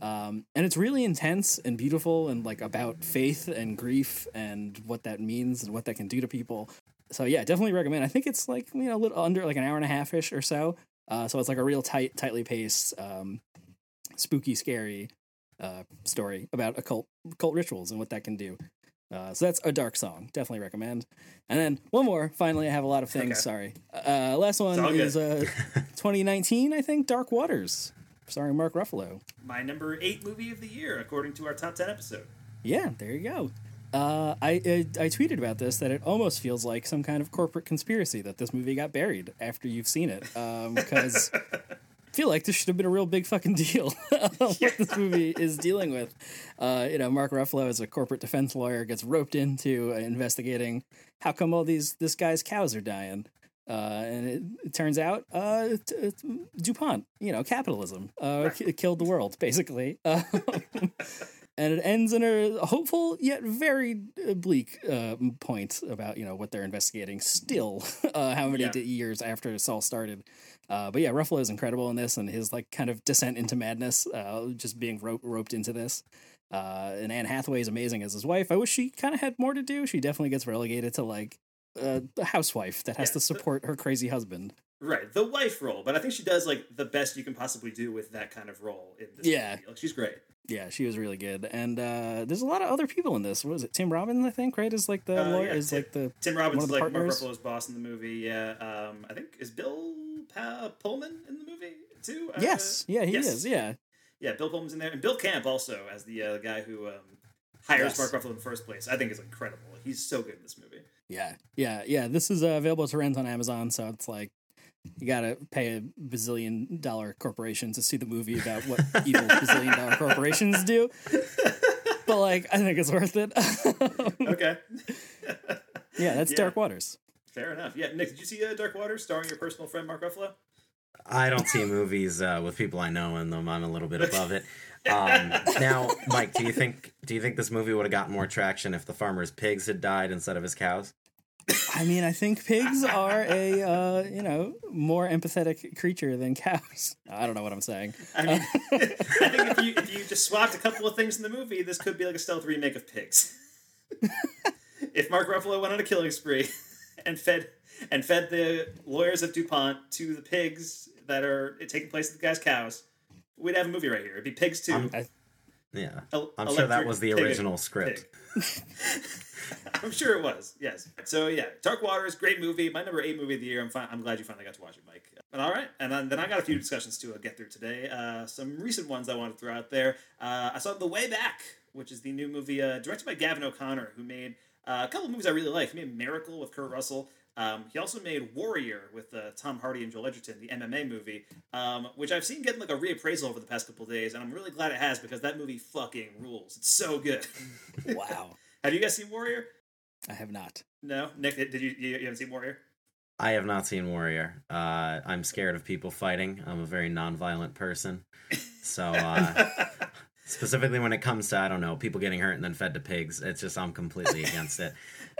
Um, and it's really intense and beautiful and like about faith and grief and what that means and what that can do to people. So yeah, definitely recommend. I think it's like you know a little under like an hour and a half ish or so. Uh, so it's like a real tight, tightly paced, um, spooky, scary uh, story about occult occult rituals and what that can do. Uh, so that's a dark song. Definitely recommend. And then one more. Finally, I have a lot of things. Okay. Sorry. Uh, last one is uh, (laughs) 2019. I think Dark Waters, starring Mark Ruffalo. My number eight movie of the year, according to our top ten episode. Yeah, there you go. Uh, I, I I tweeted about this that it almost feels like some kind of corporate conspiracy that this movie got buried after you've seen it because I (laughs) feel like this should have been a real big fucking deal (laughs) what this movie is dealing with. Uh, you know, Mark Ruffalo as a corporate defense lawyer gets roped into uh, investigating how come all these this guy's cows are dying. Uh, and it, it turns out uh, t- t- DuPont, you know, capitalism uh, k- killed the world, basically. Uh, (laughs) and it ends in a hopeful yet very uh, bleak uh, point about, you know, what they're investigating still, (laughs) uh, how many Yeah. years after this all started. Uh, but yeah, Ruffalo is incredible in this and his like kind of descent into madness, uh, just being ro- roped into this. Uh, and Anne Hathaway is amazing as his wife. I wish she kind of had more to do. She definitely gets relegated to like uh, a housewife that has Yeah, to support her crazy husband. Right, the wife role, but I think she does like the best you can possibly do with that kind of role in this Yeah. Like, she's great. Yeah, she was really good. And uh, there's a lot of other people in this. What is it? Tim Robbins, I think, right? Is like the Uh, lawyer. yeah, is Tim- like the Tim Robbins one is of the like Mark partners. Ruffalo's boss in the movie. Yeah, um, I think is Bill pa- Pullman in the movie too. Uh, yes, yeah, he yes. is. Yeah, Yeah, Bill Pullman's in there, and Bill Camp also as the uh, guy who um, hires Yes. Mark Ruffalo in the first place. I think is incredible. He's so good in this movie. yeah, yeah, yeah. This is uh, available to rent on Amazon, so it's like you gotta pay a bazillion dollar corporation to see the movie about what evil (laughs) bazillion dollar corporations do. But like, I think it's worth it. (laughs) Okay, yeah, that's Yeah. Dark Waters. fair enough. Yeah, Nick, did you see uh, Dark Water starring your personal friend Mark Ruffalo? I don't see movies uh, with people I know in them. I'm a little bit above it. Um, (laughs) now, Mike, do you think do you think this movie would have gotten more traction if the farmer's pigs had died instead of his cows? I mean, I think pigs are a uh, you know more empathetic creature than cows. I don't know what I'm saying. I mean, (laughs) I think if you if you just swapped a couple of things in the movie, this could be like a stealth remake of Pigs. (laughs) if Mark Ruffalo went on a killing spree and fed and fed the lawyers of DuPont to the pigs that are taking place at the guy's cows, we'd have a movie right here. It'd be Pigs Two. I'm- Yeah, El- I'm sure that was the Pig- original script. Pig. (laughs) I'm sure it was. Yes. So yeah, Dark Waters, great movie. My number eight movie of the year. I'm fine. I'm glad you finally got to watch it, Mike. And all right, and then, then I got a few discussions to uh, get through today. Uh, some recent ones I want to throw out there. Uh, I saw The Way Back, which is the new movie uh, directed by Gavin O'Connor, who made uh, a couple of movies I really like. He made Miracle with Kurt Russell. Um, he also made Warrior with uh, Tom Hardy and Joel Edgerton, the MMA movie, um, which I've seen getting like a reappraisal over the past couple of days, and I'm really glad it has because that movie fucking rules. It's so good. (laughs) Wow, (laughs) Have you guys seen Warrior? I have not. No, Nick, did you? You, you haven't seen Warrior? I have not seen Warrior. Uh, I'm scared of people fighting. I'm a very nonviolent person, so uh, (laughs) specifically when it comes to I don't know people getting hurt and then fed to pigs, it's just I'm completely against it.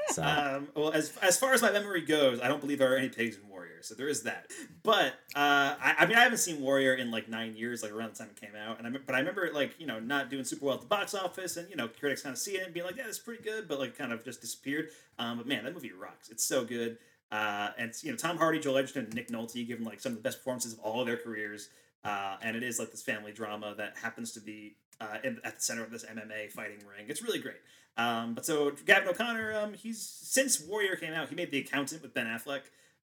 So Um, well, as as far as my memory goes, I don't believe there are any pigs in Warrior, so there is that. But uh, I, I mean, I haven't seen Warrior in like nine years, like around the time it came out, and I but I remember it like you know not doing super well at the box office, and you know critics kind of seeing it and being like, yeah, it's pretty good, but like kind of just disappeared. Um, but man, that movie rocks. It's so good. Uh, and you know Tom Hardy, Joel Edgerton, and Nick Nolte given like some of the best performances of all of their careers. Uh, and it is like this family drama that happens to be uh, in, at the center of this MMA fighting ring. It's really great. Um, but so Gavin O'Connor, um, he's since Warrior came out, he made The Accountant with Ben Affleck,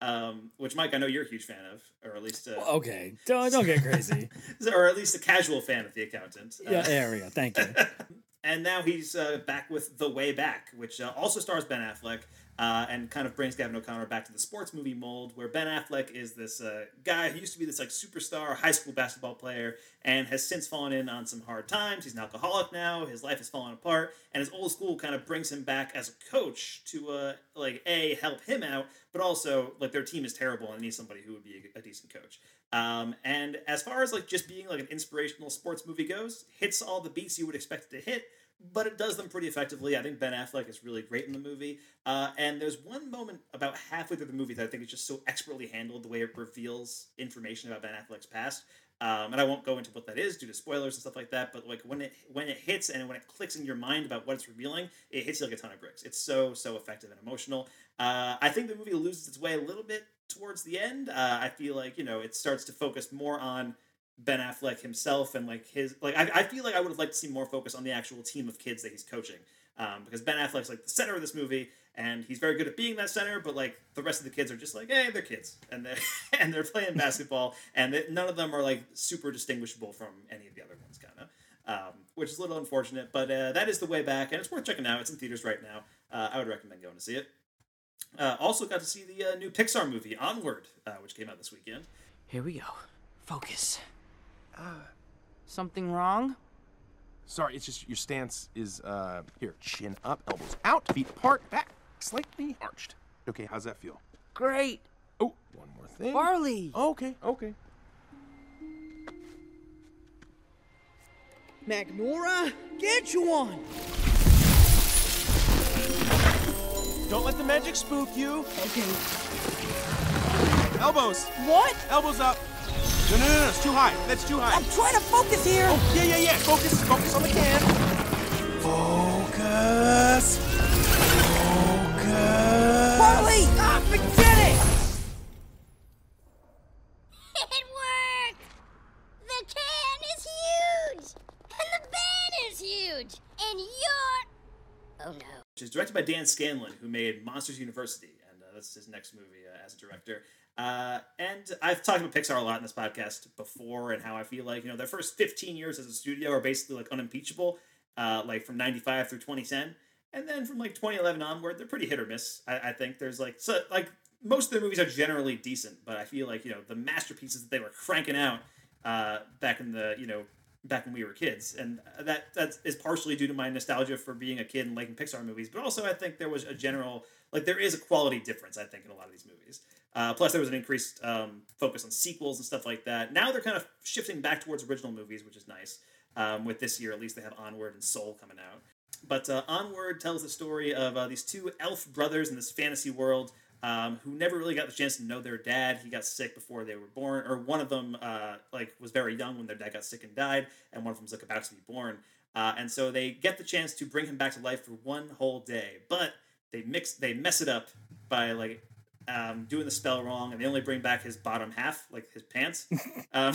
um, which Mike I know you're a huge fan of, or at least uh, Okay, don't don't get crazy. (laughs) or at least a casual fan of The Accountant. Uh, yeah, there we go. Thank you. (laughs) and now he's uh, back with The Way Back, which uh, also stars Ben Affleck uh, and kind of brings Gavin O'Connor back to the sports movie mold, where Ben Affleck is this uh, guy who used to be this like superstar high school basketball player and has since fallen in on some hard times. He's an alcoholic now. His life has fallen apart, and his old school kind of brings him back as a coach to uh, like a help him out, but also like their team is terrible and needs somebody who would be a, a decent coach. Um, and as far as like just being like an inspirational sports movie goes, hits all the beats you would expect it to hit, but it does them pretty effectively. I think Ben Affleck is really great in the movie. Uh, and there's one moment about halfway through the movie that I think is just so expertly handled the way it reveals information about Ben Affleck's past. Um, and I won't go into what that is due to spoilers and stuff like that. But like when it when it hits and when it clicks in your mind about what it's revealing, it hits you like a ton of bricks. It's so so effective and emotional. Uh, I think the movie loses its way a little bit towards the end. Uh, I feel like you know it starts to focus more on Ben Affleck himself and like his like I, I feel like I would have liked to see more focus on the actual team of kids that he's coaching um, because Ben Affleck's like the center of this movie and he's very good at being that center but like the rest of the kids are just like hey they're kids and they're (laughs) and they're playing basketball and they, none of them are like super distinguishable from any of the other ones kind of um, which is a little unfortunate but uh, that is the way back and it's worth checking out it's in theaters right now uh, I would recommend going to see it uh, also got to see the uh, new Pixar movie Onward uh, which came out this weekend Here we go. Focus. Something wrong? Sorry, it's just your stance is uh here, chin up, elbows out, feet apart, back slightly arched. Okay, how's that feel? Great. Oh, one more thing. Barley! Okay, okay. Magnora, get you one! Don't let the magic spook you. Okay. Elbows. What? Elbows up. No, no, no, no, it's too high. That's too high. I'm trying to focus here! Oh, yeah, yeah, yeah. Focus, focus on the can. Focus. Focus. Barley! Ah, forget it! It worked! The can is huge! And the band is huge! And you're. Oh no. which is directed by Dan Scanlon, who made Monsters University, and uh, that's his next movie uh, as a director. Uh, and I've talked about Pixar a lot in this podcast before, and how I feel like you know their first 15 years as a studio are basically like unimpeachable, uh, like from 95 through 2010, and then from like 2011 onward, they're pretty hit or miss. I, I think there's like so like most of their movies are generally decent, but I feel like you know the masterpieces that they were cranking out uh, back in the you know back when we were kids, and that that is partially due to my nostalgia for being a kid and liking Pixar movies, but also I think there was a general like there is a quality difference I think in a lot of these movies. Uh, plus, there was an increased um, focus on sequels and stuff like that. Now they're kind of shifting back towards original movies, which is nice. Um, with this year, at least they have Onward and Soul coming out. But uh, Onward tells the story of uh, these two elf brothers in this fantasy world um, who never really got the chance to know their dad. He got sick before they were born, or one of them uh, like was very young when their dad got sick and died, and one of them was like about to be born. Uh, and so they get the chance to bring him back to life for one whole day, but they mix they mess it up by like um, doing the spell wrong, and they only bring back his bottom half, like his pants. (laughs) um,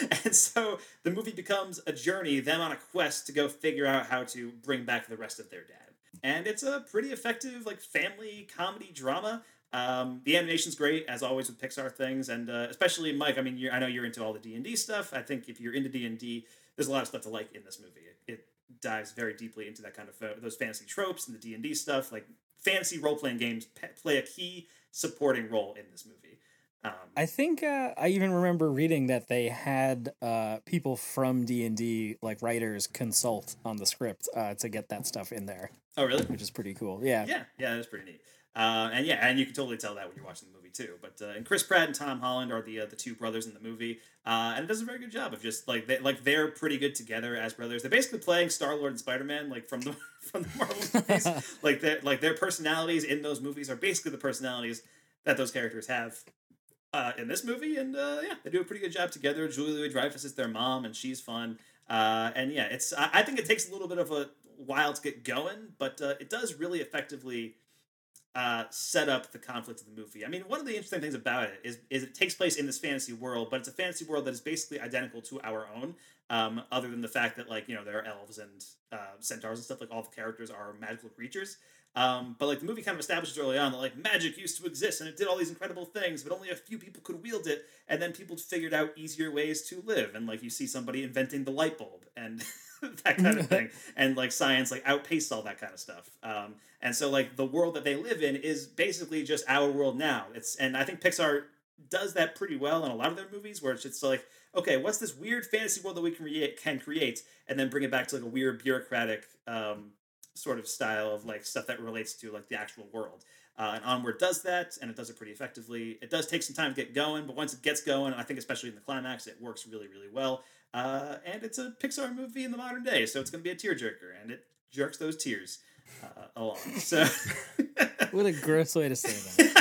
(laughs) and so the movie becomes a journey, them on a quest to go figure out how to bring back the rest of their dad. And it's a pretty effective, like family comedy drama. Um, the animation's great as always with Pixar things, and uh, especially Mike. I mean, you're, I know you're into all the D and D stuff. I think if you're into D and D, there's a lot of stuff to like in this movie. It, it dives very deeply into that kind of uh, those fantasy tropes and the D and D stuff. Like fantasy role playing games pe- play a key supporting role in this movie. Um, I think uh, I even remember reading that they had uh, people from D and D, like writers, consult on the script uh, to get that stuff in there. Oh, really? Which is pretty cool. Yeah. Yeah, yeah, that's pretty neat. Uh, and yeah, and you can totally tell that when you're watching the movie too. But uh, and Chris Pratt and Tom Holland are the uh, the two brothers in the movie, uh, and it does a very good job of just like they like they're pretty good together as brothers. They're basically playing Star Lord and Spider Man like from the (laughs) from the Marvel (laughs) movies. like their like their personalities in those movies are basically the personalities that those characters have uh, in this movie, and uh, yeah, they do a pretty good job together. Julia Louis Dreyfus is their mom, and she's fun. Uh, and yeah, it's I, I think it takes a little bit of a while to get going, but uh, it does really effectively uh, set up the conflict of the movie. I mean, one of the interesting things about it is is it takes place in this fantasy world, but it's a fantasy world that is basically identical to our own. Um, other than the fact that like you know there are elves and uh, centaurs and stuff, like all the characters are magical creatures. Um, but like the movie kind of establishes early on that like magic used to exist and it did all these incredible things, but only a few people could wield it, and then people figured out easier ways to live. And like you see somebody inventing the light bulb and (laughs) that kind of (laughs) thing, and like science like outpaced all that kind of stuff. Um, and so like the world that they live in is basically just our world now. It's and I think Pixar does that pretty well in a lot of their movies, where it's just like okay, what's this weird fantasy world that we can create, can create, and then bring it back to like a weird bureaucratic um, sort of style of like stuff that relates to like the actual world. Uh, and Onward does that, and it does it pretty effectively. It does take some time to get going, but once it gets going, I think especially in the climax, it works really, really well. Uh, and it's a Pixar movie in the modern day, so it's going to be a tearjerker, and it jerks those tears uh, along. So, (laughs) what a gross way to say that.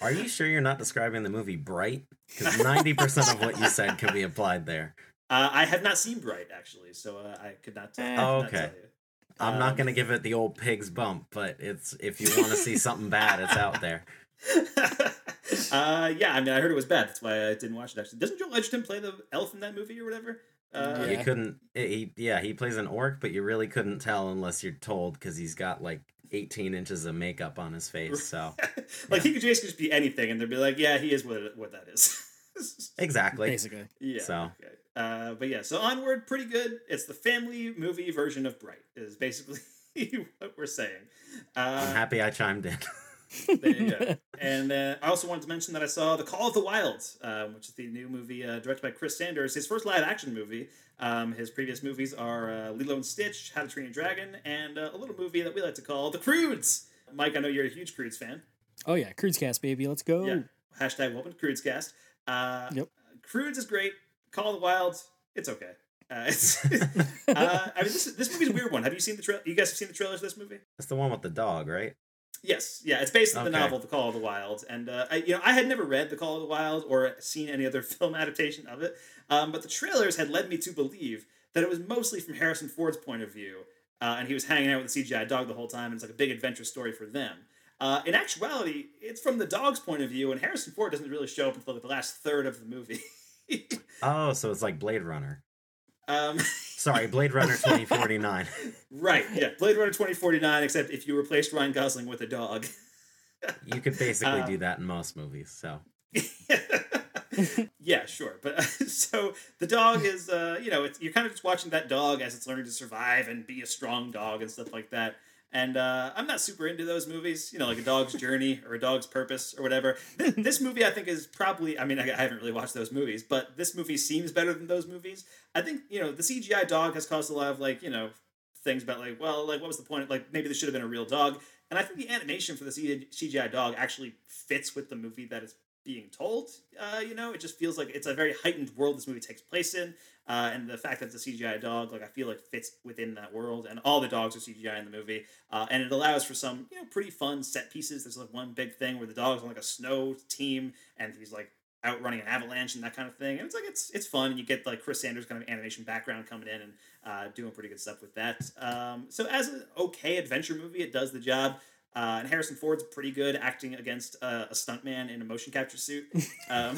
Are you sure you're not describing the movie Bright? Because 90% of what you said can be applied there. (laughs) Uh, I have not seen Bright, actually, so uh, I could not, tell, Oh, could not okay. tell you. I'm Um, not gonna give it the old pig's bump, but it's if you want to see something bad, it's out there. (laughs) uh, yeah, I mean, I heard it was bad. That's why I didn't watch it. Actually, doesn't Joel Edgerton play the elf in that movie or whatever? Uh, You couldn't. He yeah, he plays an orc, but you really couldn't tell unless you're told because he's got like 18 inches of makeup on his face. So (laughs) like he could basically just be anything, and they'd be like, "Yeah, he is what what that is." (laughs) exactly, Basically. yeah. So Okay. Uh, but yeah, so onward, pretty good. It's the family movie version of Bright. Is basically (laughs) what we're saying. I'm Uh, happy I chimed in. There you go. (laughs) And uh, I also wanted to mention that I saw The Call of the Wild, um, which is the new movie uh, directed by Chris Sanders. His first live action movie. Um, his previous movies are uh, Lilo and Stitch, How to Train Your Dragon, and uh, a little movie that we like to call The Croods. Mike, I know you're a huge Croods fan. Oh yeah, Cruisecast baby, let's go. Yeah. Hashtag welcome to Croodscast. Uh, Yep. Croods is great. Call of the Wild, it's okay. Uh, (laughs) it's, (laughs) uh, I mean, this, this movie's a weird one. Have you seen the trailer? You guys have seen the trailers for this movie? That's the one with the dog, right? Yes, yeah, it's based on the novel The Call of the Wild, and uh, I, you know I had never read The Call of the Wild or seen any other (laughs) film adaptation of it, um, but the trailers had led me to believe that it was mostly from Harrison Ford's point of view, uh, and he was hanging out with the CGI dog the whole time, and it's like a big adventure story for them. Uh, in actuality, it's from the dog's point of view, and Harrison Ford doesn't really show up until like, the last third of the movie. (laughs) Oh, so it's like Blade Runner. um, (laughs) Sorry, Blade Runner 2049. (laughs) right, yeah, Blade Runner twenty forty nine, except if you replaced Ryan Gosling with a dog. You could basically Uh, do that in most movies. So (laughs) yeah, sure. But (laughs) so the dog is, uh, you know, it's, you're kind of just watching that dog as it's learning to survive and be a strong dog and stuff like that. And uh, I'm not super into those movies, you know, like a dog's journey or a dog's purpose or whatever. Th- (laughs) this movie, I think, is probably, I mean, I, I haven't really watched those movies, but this movie seems better than those movies. I think, you know, the CGI dog has caused a lot of, like, you know, things about, like, well, like, what was the point? Like, maybe this should have been a real dog. And I think the animation for the CGI dog actually fits with the movie that is being told. Uh, you know, it just feels like it's a very heightened world this movie takes place in, uh, and the fact that it's a CGI dog, like I feel like fits within that world, and all the dogs are CGI in the movie, uh, and it allows for some you know pretty fun set pieces. There's like one big thing where the dog's on like a snow team, and he's like outrunning an avalanche and that kind of thing, and it's like it's it's fun, and you get like Chris Sanders kind of animation background coming in and uh, doing pretty good stuff with that. Um, so as an okay adventure movie, it does the job. Uh, and Harrison Ford's pretty good acting against uh, a stuntman in a motion capture suit, (laughs) um,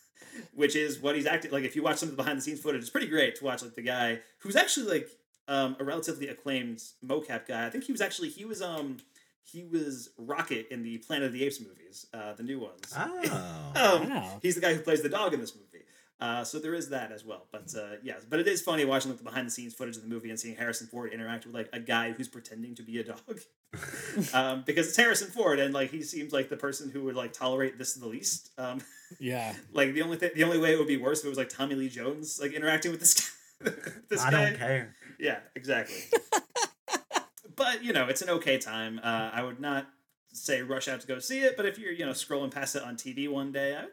(laughs) which is what he's acting like. If you watch some of the behind the scenes footage, it's pretty great to watch like the guy who's actually like um, a relatively acclaimed mocap guy. I think he was actually he was um he was Rocket in the Planet of the Apes movies, uh, the new ones. Oh. (laughs) um, Wow. He's the guy who plays the dog in this movie. Uh, so there is that as well. But uh, yes, but it is funny watching like the behind the scenes footage of the movie and seeing Harrison Ford interact with like a guy who's pretending to be a dog. (laughs) um, because it's Harrison Ford and like he seems like the person who would like tolerate this the least. Um, Yeah. (laughs) like the only thing, the only way it would be worse if it was like Tommy Lee Jones like interacting with this guy. (laughs) this I guy. don't care. Yeah, exactly. but you know, it's an okay time. Uh, I would not say rush out to go see it, but if you're you know scrolling past it on TV one day, I, yeah,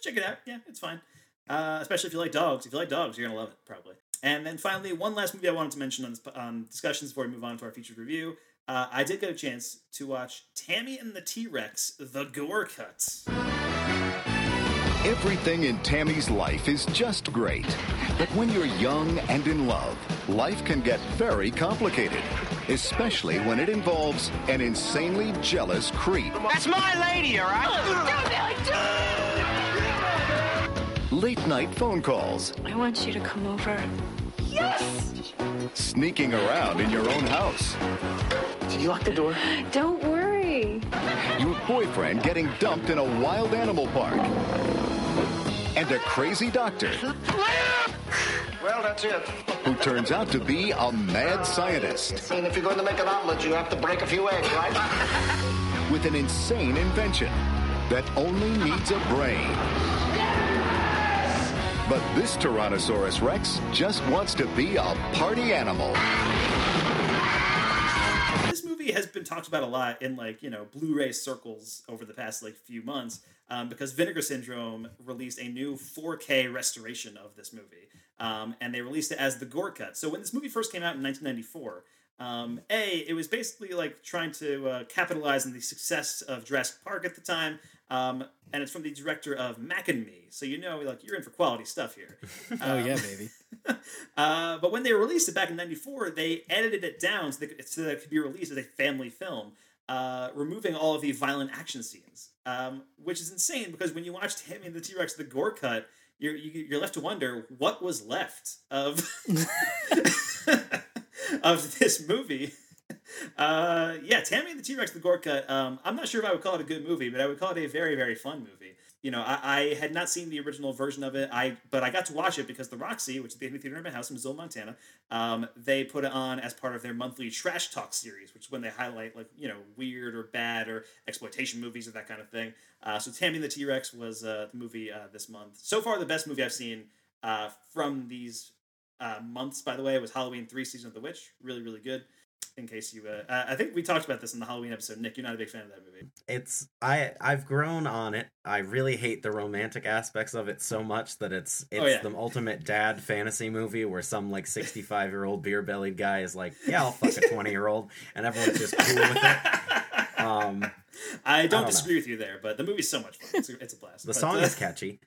check it out. Yeah, it's fine. Uh, especially if you like dogs. If you like dogs, you're gonna love it probably. And then finally, one last movie I wanted to mention on, this, on discussions before we move on to our featured review. Uh, I did get a chance to watch Tammy and the T Rex: The Gore Cuts. Everything in Tammy's life is just great. But when you're young and in love, life can get very complicated, especially when it involves an insanely jealous creep. That's my lady, all right? Late night phone calls, I want you to come over. Yes! Sneaking around in your own house, Did you lock the door? Don't worry. your boyfriend getting dumped in a wild animal park, and a crazy doctor Well, that's it. who turns out to be a mad scientist I mean, if you're going to make an omelet, you have to break a few eggs, right? with an insane invention that only needs a brain. But this Tyrannosaurus Rex just wants to be a party animal. this movie has been talked about a lot in like you know blu-ray circles over the past like few months um, because vinegar syndrome released a new 4k restoration of this movie um, and they released it as the gore cut so when this movie first came out in 1994 um, a it was basically like trying to uh, capitalize on the success of jurassic park at the time um, and it's from the director of mac and me so you know like you're in for quality stuff here (laughs) Oh Um, yeah, baby. (laughs) uh, but when they released it back in '94, they edited it down so that, it- so that it could be released as a family film, uh, removing all of the violent action scenes, um, which is insane because when you watched Tammy and the T Rex, the gore cut, you're you, you're left to wonder what was left of (laughs) of this movie. Uh, yeah, Tammy and the T Rex, the cut. Um, I'm not sure if I would call it a good movie, but I would call it a very, very fun movie. You know, I, I had not seen the original version of it. I but I got to watch it because the Roxy, which is the theater in my house in Missoula, Montana, um, they put it on as part of their monthly trash talk series, which is when they highlight like you know weird or bad or exploitation movies or that kind of thing. Uh, so Tammy and the T Rex was uh, the movie uh, this month. So far, the best movie I've seen uh, from these uh, months. By the way, was Halloween Three: Season of the Witch. Really, really good. In case you, uh, I think we talked about this in the Halloween episode. Nick, you're not a big fan of that movie. It's I I've grown on it. I really hate the romantic aspects of it so much that it's it's Oh, yeah. the ultimate dad fantasy movie where some like 65 year old beer bellied guy is like, yeah, I'll fuck a (laughs) 20 year old, and everyone's just cool with it. Um, I don't know. disagree with you there, but the movie's so much fun. It's a, it's a blast. The But, song uh, is catchy.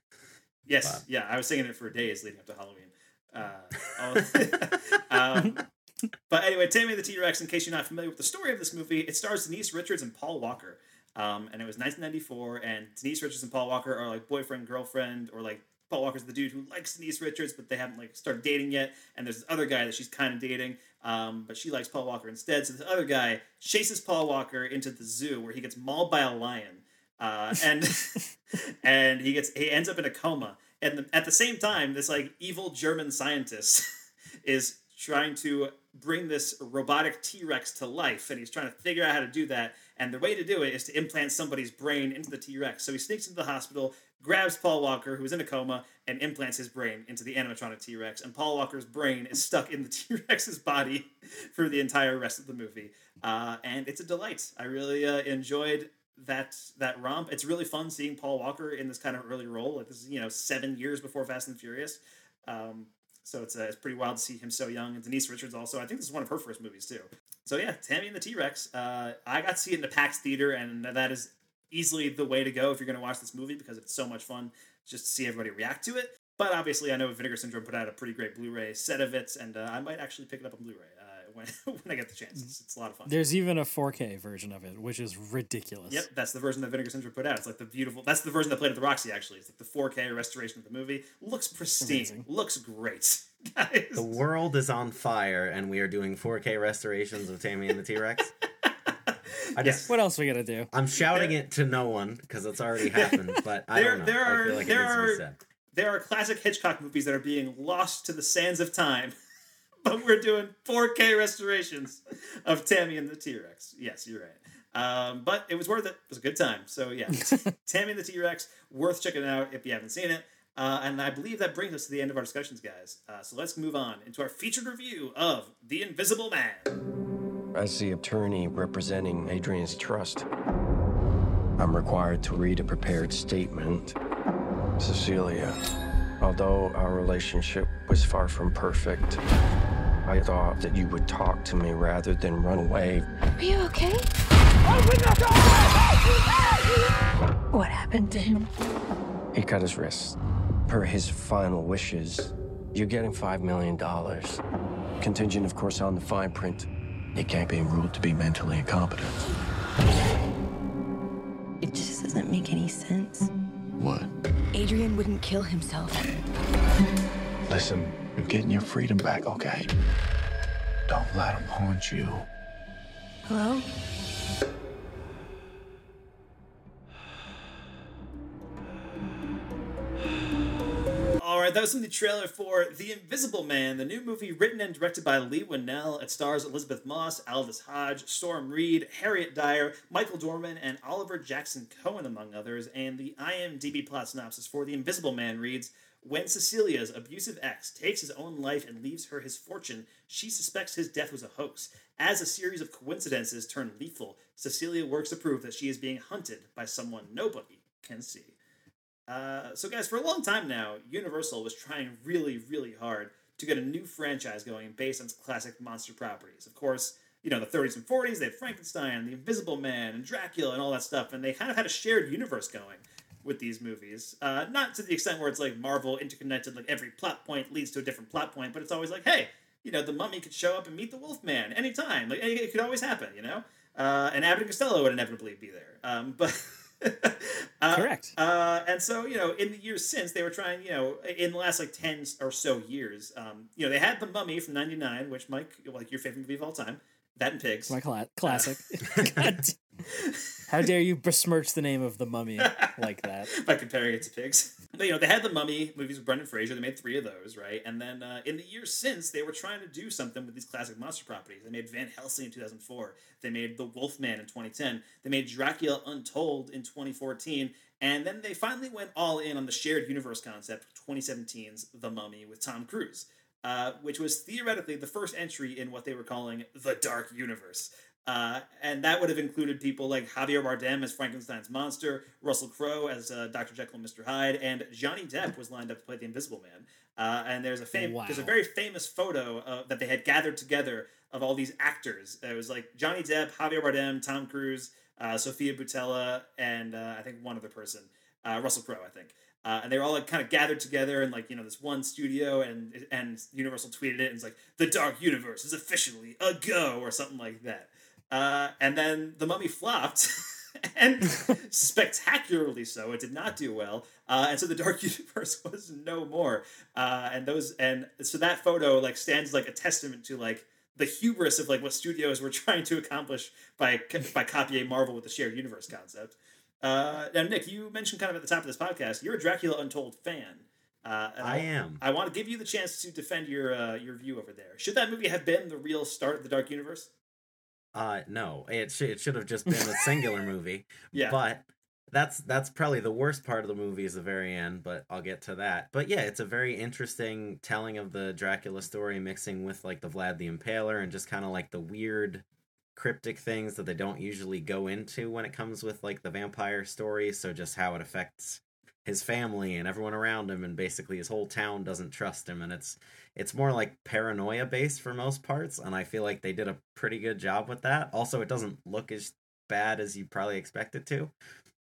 Yes, but- yeah, I was singing it for days leading up to Halloween. Uh, (laughs) oh, (laughs) um, (laughs) but anyway, Tammy the T Rex. In case you're not familiar with the story of this movie, it stars Denise Richards and Paul Walker, um, and it was 1994. And Denise Richards and Paul Walker are like boyfriend girlfriend, or like Paul Walker's the dude who likes Denise Richards, but they haven't like started dating yet. And there's this other guy that she's kind of dating, um, but she likes Paul Walker instead. So this other guy chases Paul Walker into the zoo where he gets mauled by a lion, uh, and (laughs) and he gets he ends up in a coma. And the, at the same time, this like evil German scientist (laughs) is trying to bring this robotic T Rex to life, and he's trying to figure out how to do that. And the way to do it is to implant somebody's brain into the T Rex. So he sneaks into the hospital, grabs Paul Walker, who's in a coma, and implants his brain into the animatronic T Rex. And Paul Walker's brain is stuck in the (laughs) T Rex's body for the entire rest of the movie. Uh, and it's a delight. I really uh, enjoyed that that romp. It's really fun seeing Paul Walker in this kind of early role. Like this is you know seven years before Fast and Furious. Um, so it's, uh, it's pretty wild to see him so young. And Denise Richards also. I think this is one of her first movies too. So yeah, Tammy and the T Rex. Uh, I got to see it in the PAX theater, and that is easily the way to go if you're going to watch this movie because it's so much fun just to see everybody react to it. But obviously, I know Vinegar Syndrome put out a pretty great Blu-ray set of it, and uh, I might actually pick it up on Blu-ray when (laughs) when I get the chance. It's, it's a lot of fun. There's even a 4K version of it, which is ridiculous. Yep, that's the version that Vinegar Syndrome put out. It's like the beautiful. That's the version that played at the Roxy. Actually, it's like the 4K restoration of the movie. Looks pristine. Amazing. Looks great. (laughs) Guys. The world is on fire, and we are doing 4K restorations of Tammy and the T Rex. (laughs) I just, What else are we gonna do? I'm shouting it to no one because it's already happened, but I there, don't know. there I are feel like there it needs to be are said. there are classic Hitchcock movies that are being lost to the sands of time, but we're doing 4K restorations of Tammy and the T Rex. Yes, you're right. Um, but it was worth it. It was a good time. So yeah, (laughs) Tammy and the T Rex, worth checking out if you haven't seen it. Uh, and I believe that brings us to the end of our discussions, guys. Uh, so let's move on into our featured review of The Invisible Man. As the attorney representing Adrian's trust, I'm required to read a prepared statement. Cecilia, although our relationship was far from perfect, I thought that you would talk to me rather than run away. Are you okay? What happened to him? He cut his wrist. Per his final wishes, you're getting $5 million. Contingent, of course, on the fine print. He can't be ruled to be mentally incompetent. It just doesn't make any sense. What? Adrian wouldn't kill himself. Listen, you're getting your freedom back, okay? Don't let him haunt you. Hello? All right, that was from the trailer for The Invisible Man, the new movie written and directed by Leigh Whannell. It stars Elisabeth Moss, Aldis Hodge, Storm Reid, Harriet Dyer, Michael Dorman, and Oliver Jackson Cohen, among others. And the IMDb plot synopsis for The Invisible Man reads When Cecilia's abusive ex takes his own life and leaves her his fortune, she suspects his death was a hoax. As a series of coincidences turn lethal, Cecilia works to prove that she is being hunted by someone nobody can see. Uh, so, guys, for a long time now, Universal was trying really, really hard to get a new franchise going based on classic monster properties. Of course, you know, the 30s and 40s, they had Frankenstein, The Invisible Man, and Dracula, and all that stuff, and they kind of had a shared universe going with these movies. Uh, not to the extent where it's like Marvel interconnected, like every plot point leads to a different plot point, but it's always like, hey, you know, the mummy could show up and meet the Wolfman anytime. Like, it could always happen, you know? Uh, and Abbott and Costello would inevitably be there. Um, but. (laughs) Uh, Correct. Uh, and so, you know, in the years since, they were trying, you know, in the last like 10 or so years, um, you know, they had The Mummy from 99, which, Mike, like your favorite movie of all time, that and Pigs. My cla- classic. (laughs) God. How dare you besmirch the name of the mummy like that? (laughs) by comparing it to pigs. But, you know, they had the Mummy movies with Brendan Fraser. They made three of those, right? And then uh, in the years since, they were trying to do something with these classic monster properties. They made Van Helsing in 2004. They made The Wolfman in 2010. They made Dracula Untold in 2014. And then they finally went all in on the shared universe concept, 2017's The Mummy with Tom Cruise. Uh, which was theoretically the first entry in what they were calling the Dark Universe. Uh, and that would have included people like Javier Bardem as Frankenstein's monster, Russell Crowe as uh, Dr. Jekyll and Mr. Hyde, and Johnny Depp was lined up to play the Invisible Man. Uh, and there's a fam- Wow. there's a very famous photo uh, that they had gathered together of all these actors. It was like Johnny Depp, Javier Bardem, Tom Cruise, uh, Sofia Boutella, and uh, I think one other person, uh, Russell Crowe, I think. Uh, and they were all like kind of gathered together in like you know this one studio, and and Universal tweeted it and it's like the Dark Universe is officially a go or something like that. Uh, and then the Mummy flopped, (laughs) and spectacularly so. It did not do well, uh, and so the Dark (laughs) Universe was no more. Uh, and those and so that photo like stands like a testament to like the hubris of like what studios were (laughs) trying to accomplish by by copying Marvel with the shared universe concept. Uh, now, Nick, you mentioned kind of at the top of this podcast, you're a Dracula Untold fan. Uh, I am. I want to give you the chance to defend your uh, your view over there. Should that movie have been the real start of the Dark Universe? Uh, no, it should it should have just been a singular (laughs) movie. Yeah. But that's that's probably the worst part of the movie is the very end. But I'll get to that. But yeah, it's a very interesting telling of the Dracula story, mixing with like the Vlad the Impaler and just kind of like the weird cryptic things that they don't usually go into when it comes with like the vampire story. So just how it affects his family and everyone around him and basically his whole town doesn't trust him and it's it's more like paranoia based for most parts and i feel like they did a pretty good job with that. Also it doesn't look as bad as you probably expect it to.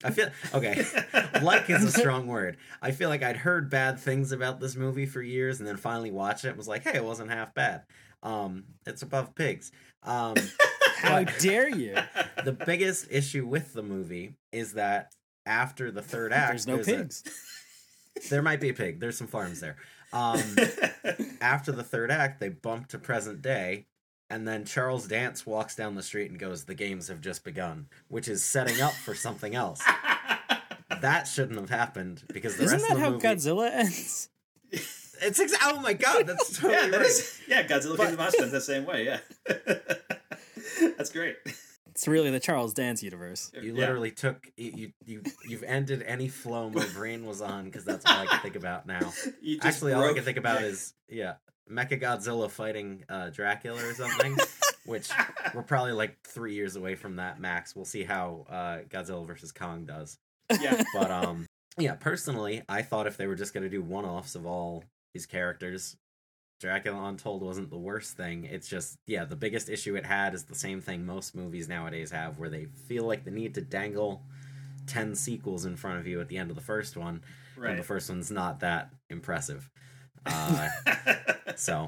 I feel okay (laughs) like is a strong word. I feel like i'd heard bad things about this movie for years and then finally watched it and was like hey it wasn't half bad. Um it's above pigs. Um (laughs) How dare you? the biggest issue with the movie is that after the third (laughs) act, There's no a- pigs. (laughs) there might be a pig. There's some farms there. Um, (laughs) after the third act, they bump to present day, and then Charles Dance walks down the street and goes, "The games have just begun," which is setting up for something else. that shouldn't have happened because the Isn't rest that of the how movie. Godzilla ends? It's ex- oh my god, that's totally yeah, that right. is- yeah, Godzilla King of the Monsters the same way. Yeah, that's great. It's really the Charles Dance universe. You Yeah. literally took you you you- you've ended any flow my brain was on because that's all I can think about now. (laughs) You just Actually, all I can think about yeah. is yeah, Mecha Godzilla fighting uh, Dracula or something. (laughs) which we're probably like three years away from that max. We'll see how uh, Godzilla versus Kong does. Yeah, (laughs) But um, yeah, personally, I thought if they were just gonna do one offs of all these characters, Dracula Untold wasn't the worst thing. It's just, yeah, the biggest issue it had is the same thing most movies nowadays have, where they feel like the need to dangle 10 sequels in front of you at the end of the first one, and the first one's not that impressive. (laughs) Uh, so,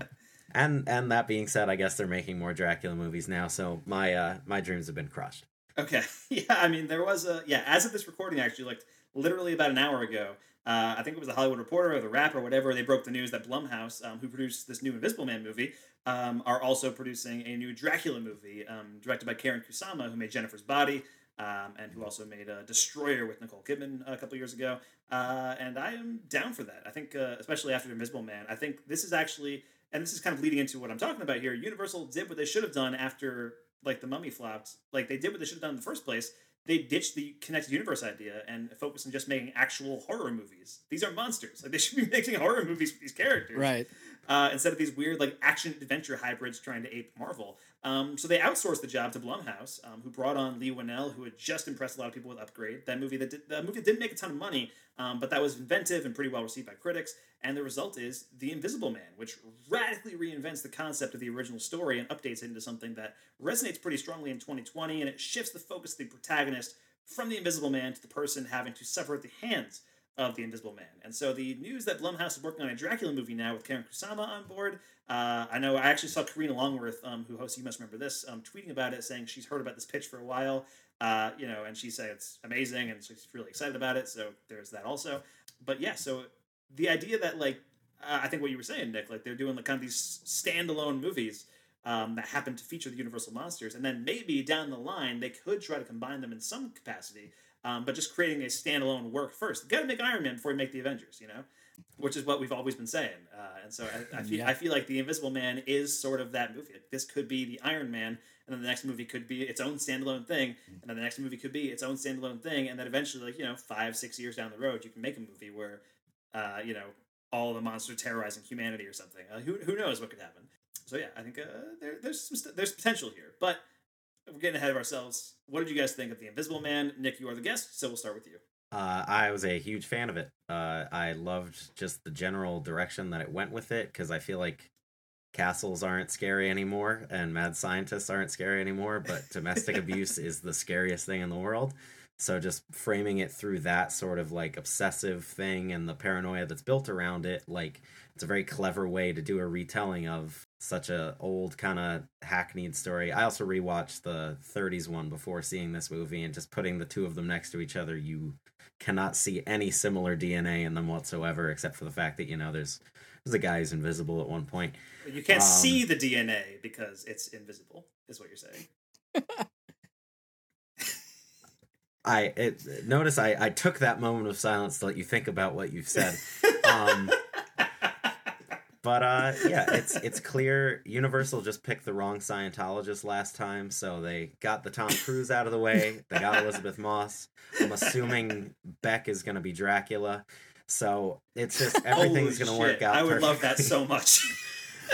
and and that being said, I guess they're making more Dracula movies now, so my uh, my dreams have been crushed. Okay. (laughs) Yeah, I mean, there was a yeah. As of this recording, actually, like literally about an hour ago, uh, I think it was the Hollywood Reporter or the Wrap or whatever. They broke the news that Blumhouse, um, who produced this new Invisible Man movie, um, are also producing a new Dracula movie um, directed by Karyn Kusama, who made Jennifer's Body. Um, and who also made uh, Destroyer with Nicole Kidman a couple years ago. Uh, and I am down for that. I think, uh, especially after Invisible Man, I think this is actually, and this is kind of leading into what I'm talking about here. Universal did what they should have done after like the Mummy flopped. Like they did what they should have done in the first place. They ditched the connected universe idea and focused on just making actual horror movies. These are monsters. Like they should be (laughs) making horror movies with these characters, Right. uh, instead of these weird like action adventure hybrids trying to ape Marvel. Um, so they outsourced the job to Blumhouse, um, who brought on Leigh Whannell, who had just impressed a lot of people with Upgrade. That movie that did, that movie didn't make a ton of money, um, but that was inventive and pretty well received by critics. And the result is The Invisible Man, which radically reinvents the concept of the original story and updates it into something that resonates pretty strongly in 2020, and it shifts the focus of the protagonist from the Invisible Man to the person having to suffer at the hands of the Invisible Man. And so the news that Blumhouse is working on a Dracula movie now with Karyn Kusama on board. Uh, I know I actually saw Karina Longworth, um, who hosts You Must Remember This, um, tweeting about it, saying she's heard about this pitch for a while. Uh, you know, and she said it's amazing, and she's really excited about it. So there's that also. But yeah, so the idea that like uh, I think what you were saying, Nick, like they're doing like kind of these standalone movies um, that happen to feature the Universal monsters, and then maybe down the line they could try to combine them in some capacity, um, but just creating a standalone work first. You got to make Iron Man before you make the Avengers, you know, which is what we've always been saying. Uh, and so I, I feel Yeah. I feel like the Invisible Man is sort of that movie. Like, this could be the Iron Man, and then the next movie could be its own standalone thing, and then the next movie could be its own standalone thing, and then eventually, like you know, five six years down the road, you can make a movie where, uh, you know. all the monsters terrorizing humanity or something. Uh, who who knows what could happen? So yeah, I think uh, there, there's some st- there's potential here, but we're getting ahead of ourselves. What did you guys think of the Invisible Man? Nick, you are the guest, so we'll start with you. Uh, I was a huge fan of it. Uh, I loved just the general direction that it went with it because I feel like castles aren't scary anymore and mad scientists aren't scary anymore, but domestic (laughs) abuse is the scariest thing in the world. So just framing it through that sort of like obsessive thing and the paranoia that's built around it, like it's a very clever way to do a retelling of such a old kind of hackneyed story. I also rewatched the 30s one before seeing this movie and just putting the two of them next to each other, you cannot see any similar DNA in them whatsoever except for the fact that, you know, there's there's a guy who's invisible at one point. You can't Um, see the DNA because it's invisible, is what you're saying. (laughs) I it, notice I, I took that moment of silence to let you think about what you've said. (laughs) Um, but uh, yeah, it's it's clear Universal just picked the wrong Scientologist last time, so they got the Tom Cruise out of the way. They got Elisabeth Moss. I'm assuming Beck is going to be Dracula. So it's just (laughs) everything's going to work out. I would love that so (laughs) much.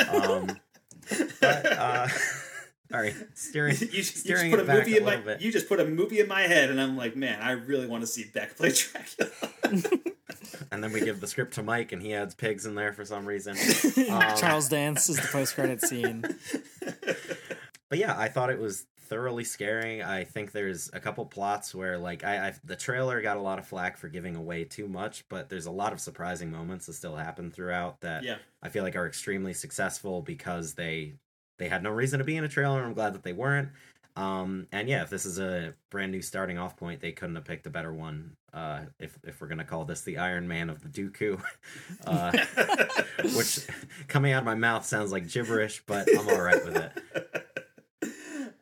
um, but uh, (laughs) all right, steering you, just, you just put it a movie a in my bit. you just put a movie in my head, and I'm like, man, I really want to see Beck play Dracula. And then we give the script to Mike, and he adds pigs in there for some reason. (laughs) Um, Charles Dance is the post credit scene. (laughs) but yeah, I thought it was thoroughly scary. I think there's a couple plots where like I, I the trailer got a lot of flack for giving away too much, but there's a lot of surprising moments that still happen throughout that Yeah. I feel like are extremely successful because they they had no reason to be in a trailer. I'm glad that they weren't. Um, and yeah, if this is a brand new starting off point, they couldn't have picked a better one. Uh, if if we're gonna call this the Iron Man of the Dooku, (laughs) uh, (laughs) which coming out of my mouth sounds like gibberish, but I'm all right with it. (laughs)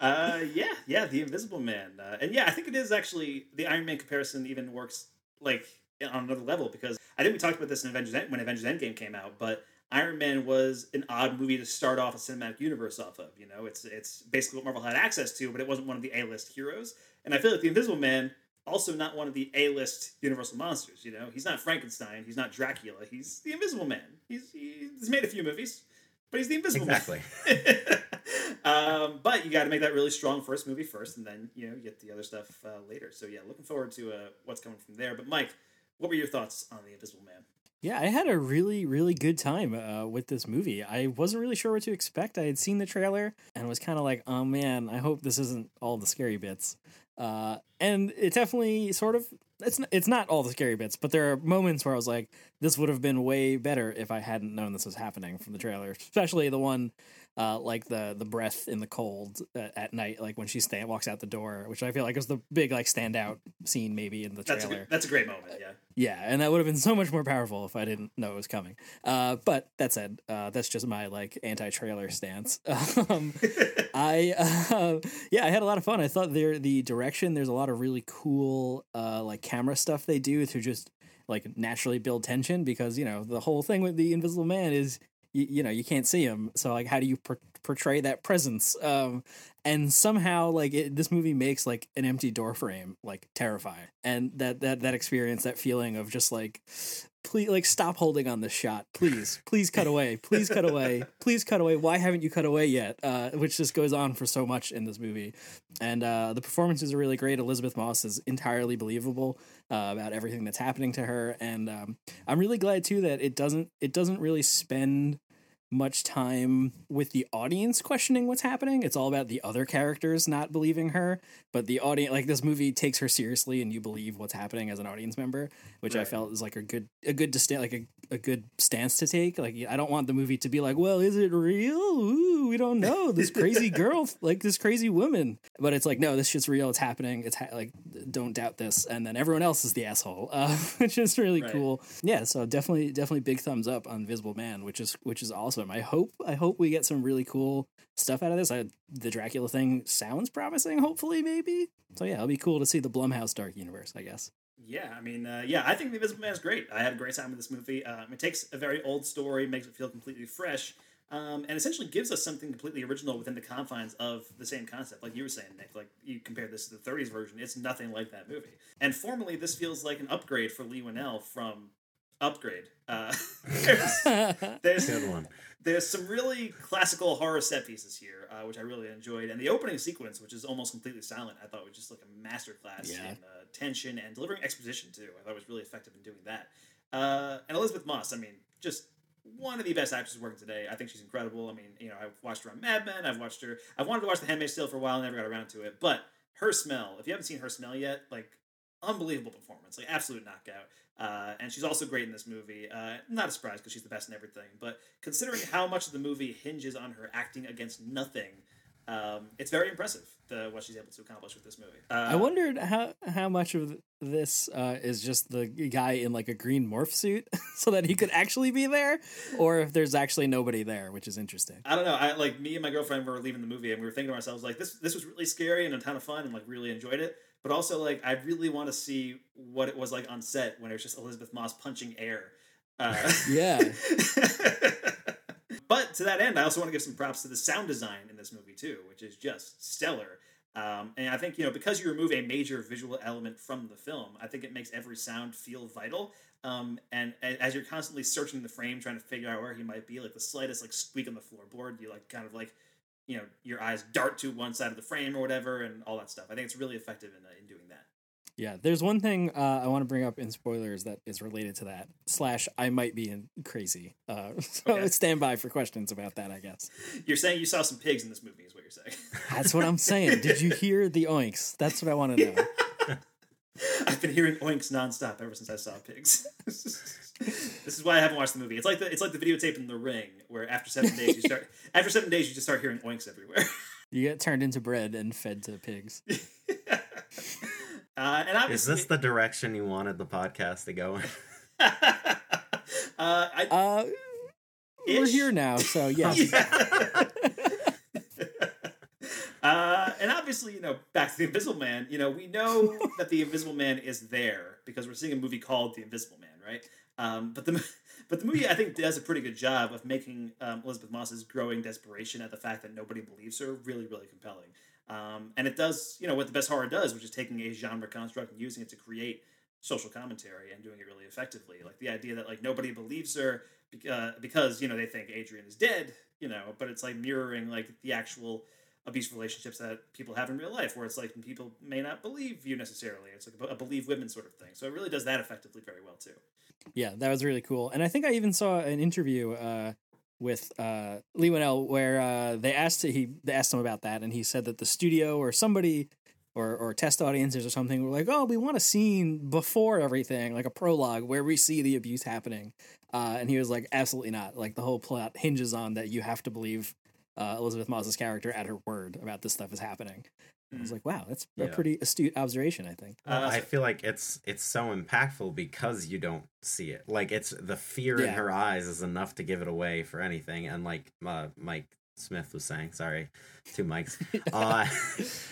Uh, yeah, yeah, the Invisible Man, uh, and yeah, I think it is actually the Iron Man comparison even works like on another level because I think we talked about this in Avengers End- when Avengers Endgame came out, but Iron Man was an odd movie to start off a cinematic universe off of. You know, it's it's basically what Marvel had access to, but it wasn't one of the A list heroes. And I feel like the Invisible Man also not one of the A list Universal monsters. You know, he's not Frankenstein, he's not Dracula, he's the Invisible Man. He's he's made a few movies, but he's the Invisible Exactly. Man. (laughs) um, but you got to make that really strong first movie first, and then you know you get the other stuff uh, later. So yeah, looking forward to uh, what's coming from there. But Mike, what were your thoughts on the Invisible Man? Yeah, I had a really, really good time uh, with this movie. I wasn't really sure what to expect. I had seen the trailer and was kind of like, oh man, I hope this isn't all the scary bits. Uh, and it definitely sort of it's it's not all the scary bits, but there are moments where I was like, this would have been way better if I hadn't known this was happening from the trailer, especially the one uh, like the the breath in the cold at, at night, like when she stand walks out the door, which I feel like is the big like standout scene maybe in the That's a trailer. that's a great moment. Yeah. Yeah, and that would have been so much more powerful if I didn't know it was coming. Uh, but that said, uh, that's just my like anti-trailer stance. (laughs) um, I uh, yeah, I had a lot of fun. I thought there the direction. There's a lot of really cool uh, like camera stuff they do to just like naturally build tension because you know the whole thing with the Invisible Man is you, you know you can't see him. So like how do you por- portray that presence? Um and somehow like it, this movie makes like an empty door frame like terrifying. And that that that experience that feeling of just like please like stop holding on this shot. Please please cut away. Please cut away. (laughs) Please cut away. Why haven't you cut away yet? Uh which just goes on for so much in this movie. And uh the performances are really great. Elisabeth Moss is entirely believable uh, about everything that's happening to her. And um i'm really glad too that it doesn't it doesn't really spend much time with the audience questioning what's happening. It's all about the other characters not believing her, but the audience like this movie takes her seriously and you believe what's happening as an audience member, which I felt is like a good a good distan like a, a good stance to take. Like I don't want the movie to be like, "Well, is it real? Ooh, we don't know. This (laughs) crazy girl, like this crazy woman." But it's like, "No, this shit's real. It's happening. It's ha- like don't doubt this." And then everyone else is the asshole, uh, (laughs) which is really Right. cool. Yeah, so definitely definitely big thumbs up on Visible Man, which is which is awesome. I hope I hope we get some really cool stuff out of this. I, the Dracula thing sounds promising. Hopefully, maybe. So yeah, it'll be cool to see the Blumhouse Dark Universe. I guess. Yeah, I mean, uh, yeah, I think The Invisible Man is great. I had a great time with this movie. Um, it takes a very old story, makes it feel completely fresh, um, and essentially gives us something completely original within the confines of the same concept. Like you were saying, Nick, like you compare this to the 30s version, it's nothing like that movie. And formally, this feels like an upgrade for Leigh Whannell from Upgrade. Uh, (laughs) there's, (laughs) there's, Good one. There's some really classical horror set pieces here, uh, which I really enjoyed, and the opening sequence, which is almost completely silent, I thought was just like a masterclass Yeah. in uh, tension and delivering exposition too. I thought was really effective in doing that. Uh, and Elisabeth Moss, I mean, just one of the best actors working today. I think she's incredible. I mean, you know, I've watched her on Mad Men. I've watched her. I wanted to watch The Handmaid's Tale for a while, never got around to it. But her smell, if you haven't seen her smell yet, like unbelievable performance, like absolute knockout. Uh, and she's also great in this movie. Uh, not a surprise because she's the best in everything. But considering how much of the movie hinges on her acting against nothing, um, it's very impressive the, what she's able to accomplish with this movie. Uh, I wondered how how much of this uh, is just the guy in like a green morph suit, (laughs) so that he could actually be there, or if there's actually nobody there, which is interesting. I don't know. I like me and my girlfriend were leaving the movie and we were thinking to ourselves like this this was really scary and a ton of fun and like really enjoyed it. But also like I really want to see what it was like on set when it was just Elisabeth Moss punching air. Uh, Yeah. (laughs) but to that end, I also want to give some props to the sound design in this movie too, which is just stellar. Um, and I think you know because you remove a major visual element from the film, I think it makes every sound feel vital. Um, and a- as you're constantly searching the frame, trying to figure out where he might be, like the slightest like squeak on the floorboard, you like kind of like you know your eyes dart to one side of the frame or whatever, and all that stuff. I think it's really effective in, uh, in doing that. Yeah, there's one thing uh, I want to bring up in spoilers that is related to that. Slash, I might be in crazy. Uh, (laughs) so Okay. stand by for questions about that. I guess You're saying you saw some pigs in this movie, is what you're saying. that's what I'm saying. Did you hear the oinks? That's what I want to know. (laughs) I've been hearing oinks nonstop ever since I saw pigs. (laughs) this is why I haven't watched the movie. It's like the it's like the videotape in The Ring, where after seven days you start (laughs) after seven days you just start hearing oinks everywhere. You get turned into bread and fed to pigs. (laughs) Uh, and Is this the direction you wanted the podcast to go in? (laughs) uh, I, Uh, we're here now, so yes. Uh, and obviously, you know, back to the Invisible Man. You know, we know that the Invisible Man is there because we're seeing a movie called The Invisible Man, right? Um, but the (laughs) but the movie I think does a pretty good job of making um, Elisabeth Moss's growing desperation at the fact that nobody believes her really really compelling. Um, and it does, you know, what the best horror does, which is taking a genre construct and using it to create social commentary and doing it really effectively. Like the idea that like nobody believes her bec- uh, because you know they think Adrian is dead, you know, but it's like mirroring like the actual abusive relationships that people have in real life, where it's like people may not believe you necessarily. It's like a, believe women sort of thing. So it really does that effectively very well too. Yeah, that was really cool. And I think I even saw an interview uh, with uh, Leigh Whannell where uh, they asked he they asked him about that, and he said that the studio or somebody or or test audiences or something were like, "Oh, we want a scene before everything, like a prologue where we see the abuse happening." Uh, and he was like, "Absolutely not. Like the whole plot hinges on that you have to believe uh, Elisabeth Moss's character at her word about this stuff is happening." I was like, "Wow, that's a Yeah. pretty astute observation." I think. Uh, I feel like it's it's so impactful because you don't see it. Like it's the fear in her eyes is enough to give it away for anything. And like uh, Mike Smith was saying, sorry, two mics. (laughs) uh,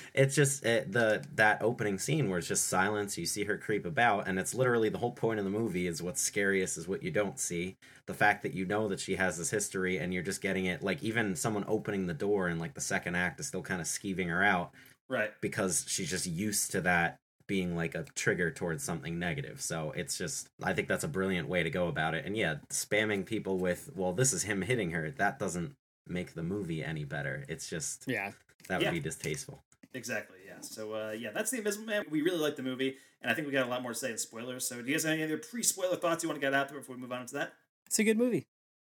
(laughs) it's just it, the that opening scene where it's just silence. You see her creep about, and it's literally the whole point of the movie is what's scariest is what you don't see. The fact that you know that she has this history, and you're just getting it. Like even someone opening the door in like the second act is still kind of skeeving her out Right. because she's just used to that being like a trigger towards something negative. So it's just I think that's a brilliant way to go about it. And yeah, spamming people with, well, this is him hitting her, that doesn't make the movie any better. It's just Yeah. that would Yeah. be distasteful. Exactly. Yeah. So uh, yeah, that's the Invisible Man. We really like the movie, and I think we got a lot more to say in spoilers. So do you guys have any other pre-spoiler thoughts you want to get out there before we move on to that? It's a good movie.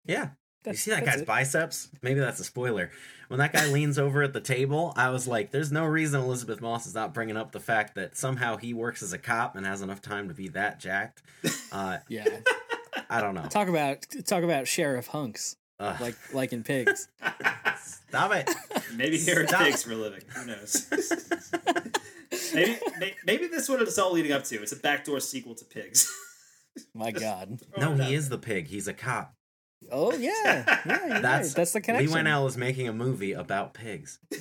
Yeah. That's- you see that guy's it. biceps? Maybe that's a spoiler. When that guy (laughs) leans over at the table, I was like, there's no reason Elisabeth Moss is not bringing up the fact that somehow he works as a cop and has enough time to be that jacked. Uh, (laughs) Yeah. I don't know. Talk about talk about sheriff hunks. Ugh. Like like in pigs. (laughs) Stop it. Maybe here at Stop. Pigs for a living. Who knows? maybe, may- maybe this is what it's all leading up to. It's a backdoor sequel to Pigs. My God. No, he is the pig. He's a cop. Oh yeah. Yeah, That's (laughs) right. that's the connection. Leigh Whannell is making a movie about pigs. (laughs)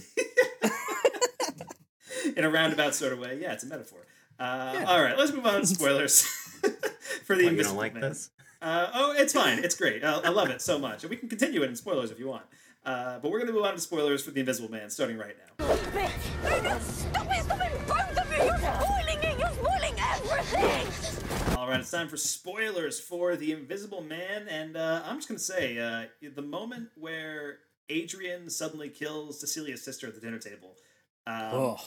in a roundabout sort of way. Yeah, it's a metaphor. Uh, All right, let's move on to spoilers for the What, you Invisible don't like Man. this? Uh, oh, it's fine. It's great. I, I love it so much. And we can continue it in spoilers if you want. Uh, but we're going to move on to spoilers for the Invisible Man starting right now. Stop it! Stop it! Both of you! You're spoiling it! You're spoiling All right, it's time for spoilers for The Invisible Man, and uh, I'm just gonna say uh, the moment where Adrian suddenly kills Cecilia's sister at the dinner table um, Oh.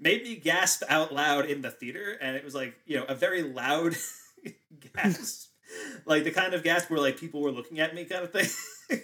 made me gasp out loud in the theater, and it was like you know a very loud (laughs) gasp, (laughs) like the kind of gasp where like people were looking at me, kind of thing. (laughs)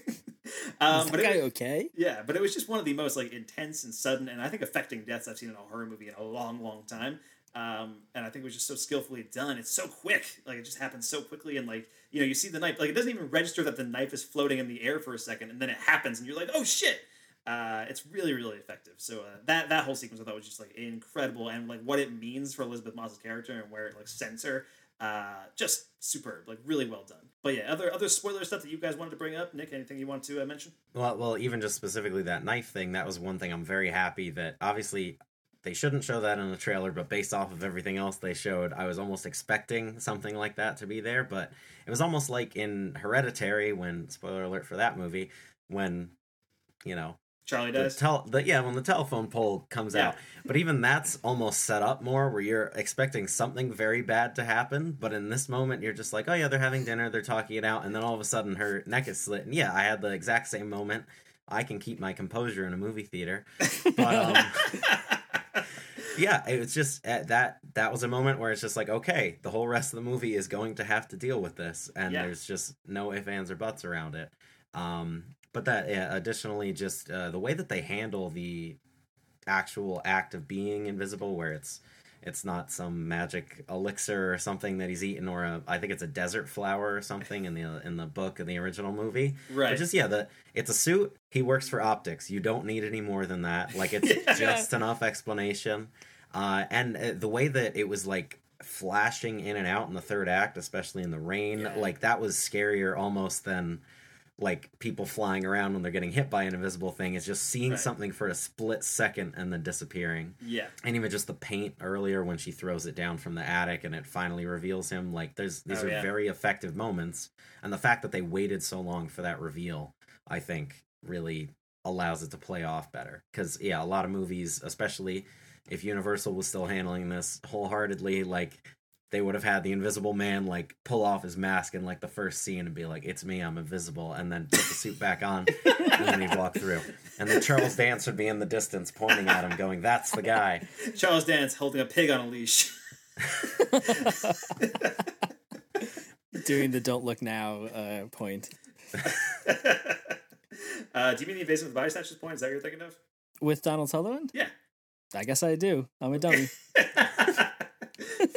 um, Is but it, okay? yeah, but it was just one of the most like intense and sudden, and I think affecting deaths I've seen in a horror movie in a long, long time. Um, and I think it was just so skillfully done. It's so quick, like it just happens so quickly, and like you know, you see the knife, like it doesn't even register that the knife is floating in the air for a second, and then it happens, and you're like, oh shit! Uh, it's really, really effective. So uh, that that whole sequence I thought was just like incredible, and like what it means for Elisabeth Moss's character and where it like sends her, uh, just superb, like really well done. But yeah, other other spoiler stuff that you guys wanted to bring up, Nick, anything you want to uh, mention? Well, well, even just specifically that knife thing, that was one thing I'm very happy that obviously they shouldn't show that in the trailer, but based off of everything else they showed, I was almost expecting something like that to be there. But it was almost like in Hereditary, when spoiler alert for that movie, when you know Charlie the dies. tel- the, yeah, when the telephone pole comes Yeah. out. But even that's almost set up more where you're expecting something very bad to happen. But in this moment, you're just like, oh yeah, they're having dinner, they're talking it out, and then all of a sudden her neck is slit. And yeah, I had the exact same moment. I can keep my composure in a movie theater, but um, (laughs) yeah, it was just uh, that that was a moment where it's just like, okay, the whole rest of the movie is going to have to deal with this, and Yeah. there's just no ifs, ands, or buts around it. Um, but that, yeah, additionally, just uh, the way that they handle the actual act of being invisible, where it's it's not some magic elixir or something that he's eaten, or a, I think it's a desert flower or something in the in the book in the original movie. Right. But just yeah, the it's a suit. He works for optics. You don't need any more than that. Like it's (laughs) Yeah. just enough explanation. Uh, and uh, the way that it was like flashing in and out in the third act, especially in the rain, like that was scarier almost than like people flying around when they're getting hit by an invisible thing. Is just seeing Right. something for a split second and then disappearing. Yeah. And even just the paint earlier when she throws it down from the attic and it finally reveals him. Like there's these Oh, are yeah. very effective moments. And the fact that they waited so long for that reveal, I think, really allows it to play off better. Because yeah, a lot of movies, especially if Universal was still handling this wholeheartedly, like they would have had the Invisible Man like pull off his mask in like the first scene and be like, "It's me, I'm invisible," and then put the suit back on, and then he'd walk through. And then Charles Dance would be in the distance pointing at him, going, "That's the guy." (laughs) Charles Dance holding a pig on a leash. (laughs) Doing the "Don't look now" uh, point (laughs) uh, do you mean the invasion of the body snatchers point? Is that what you're thinking of? with Donald Sutherland. Yeah. I guess I do. I'm a dummy.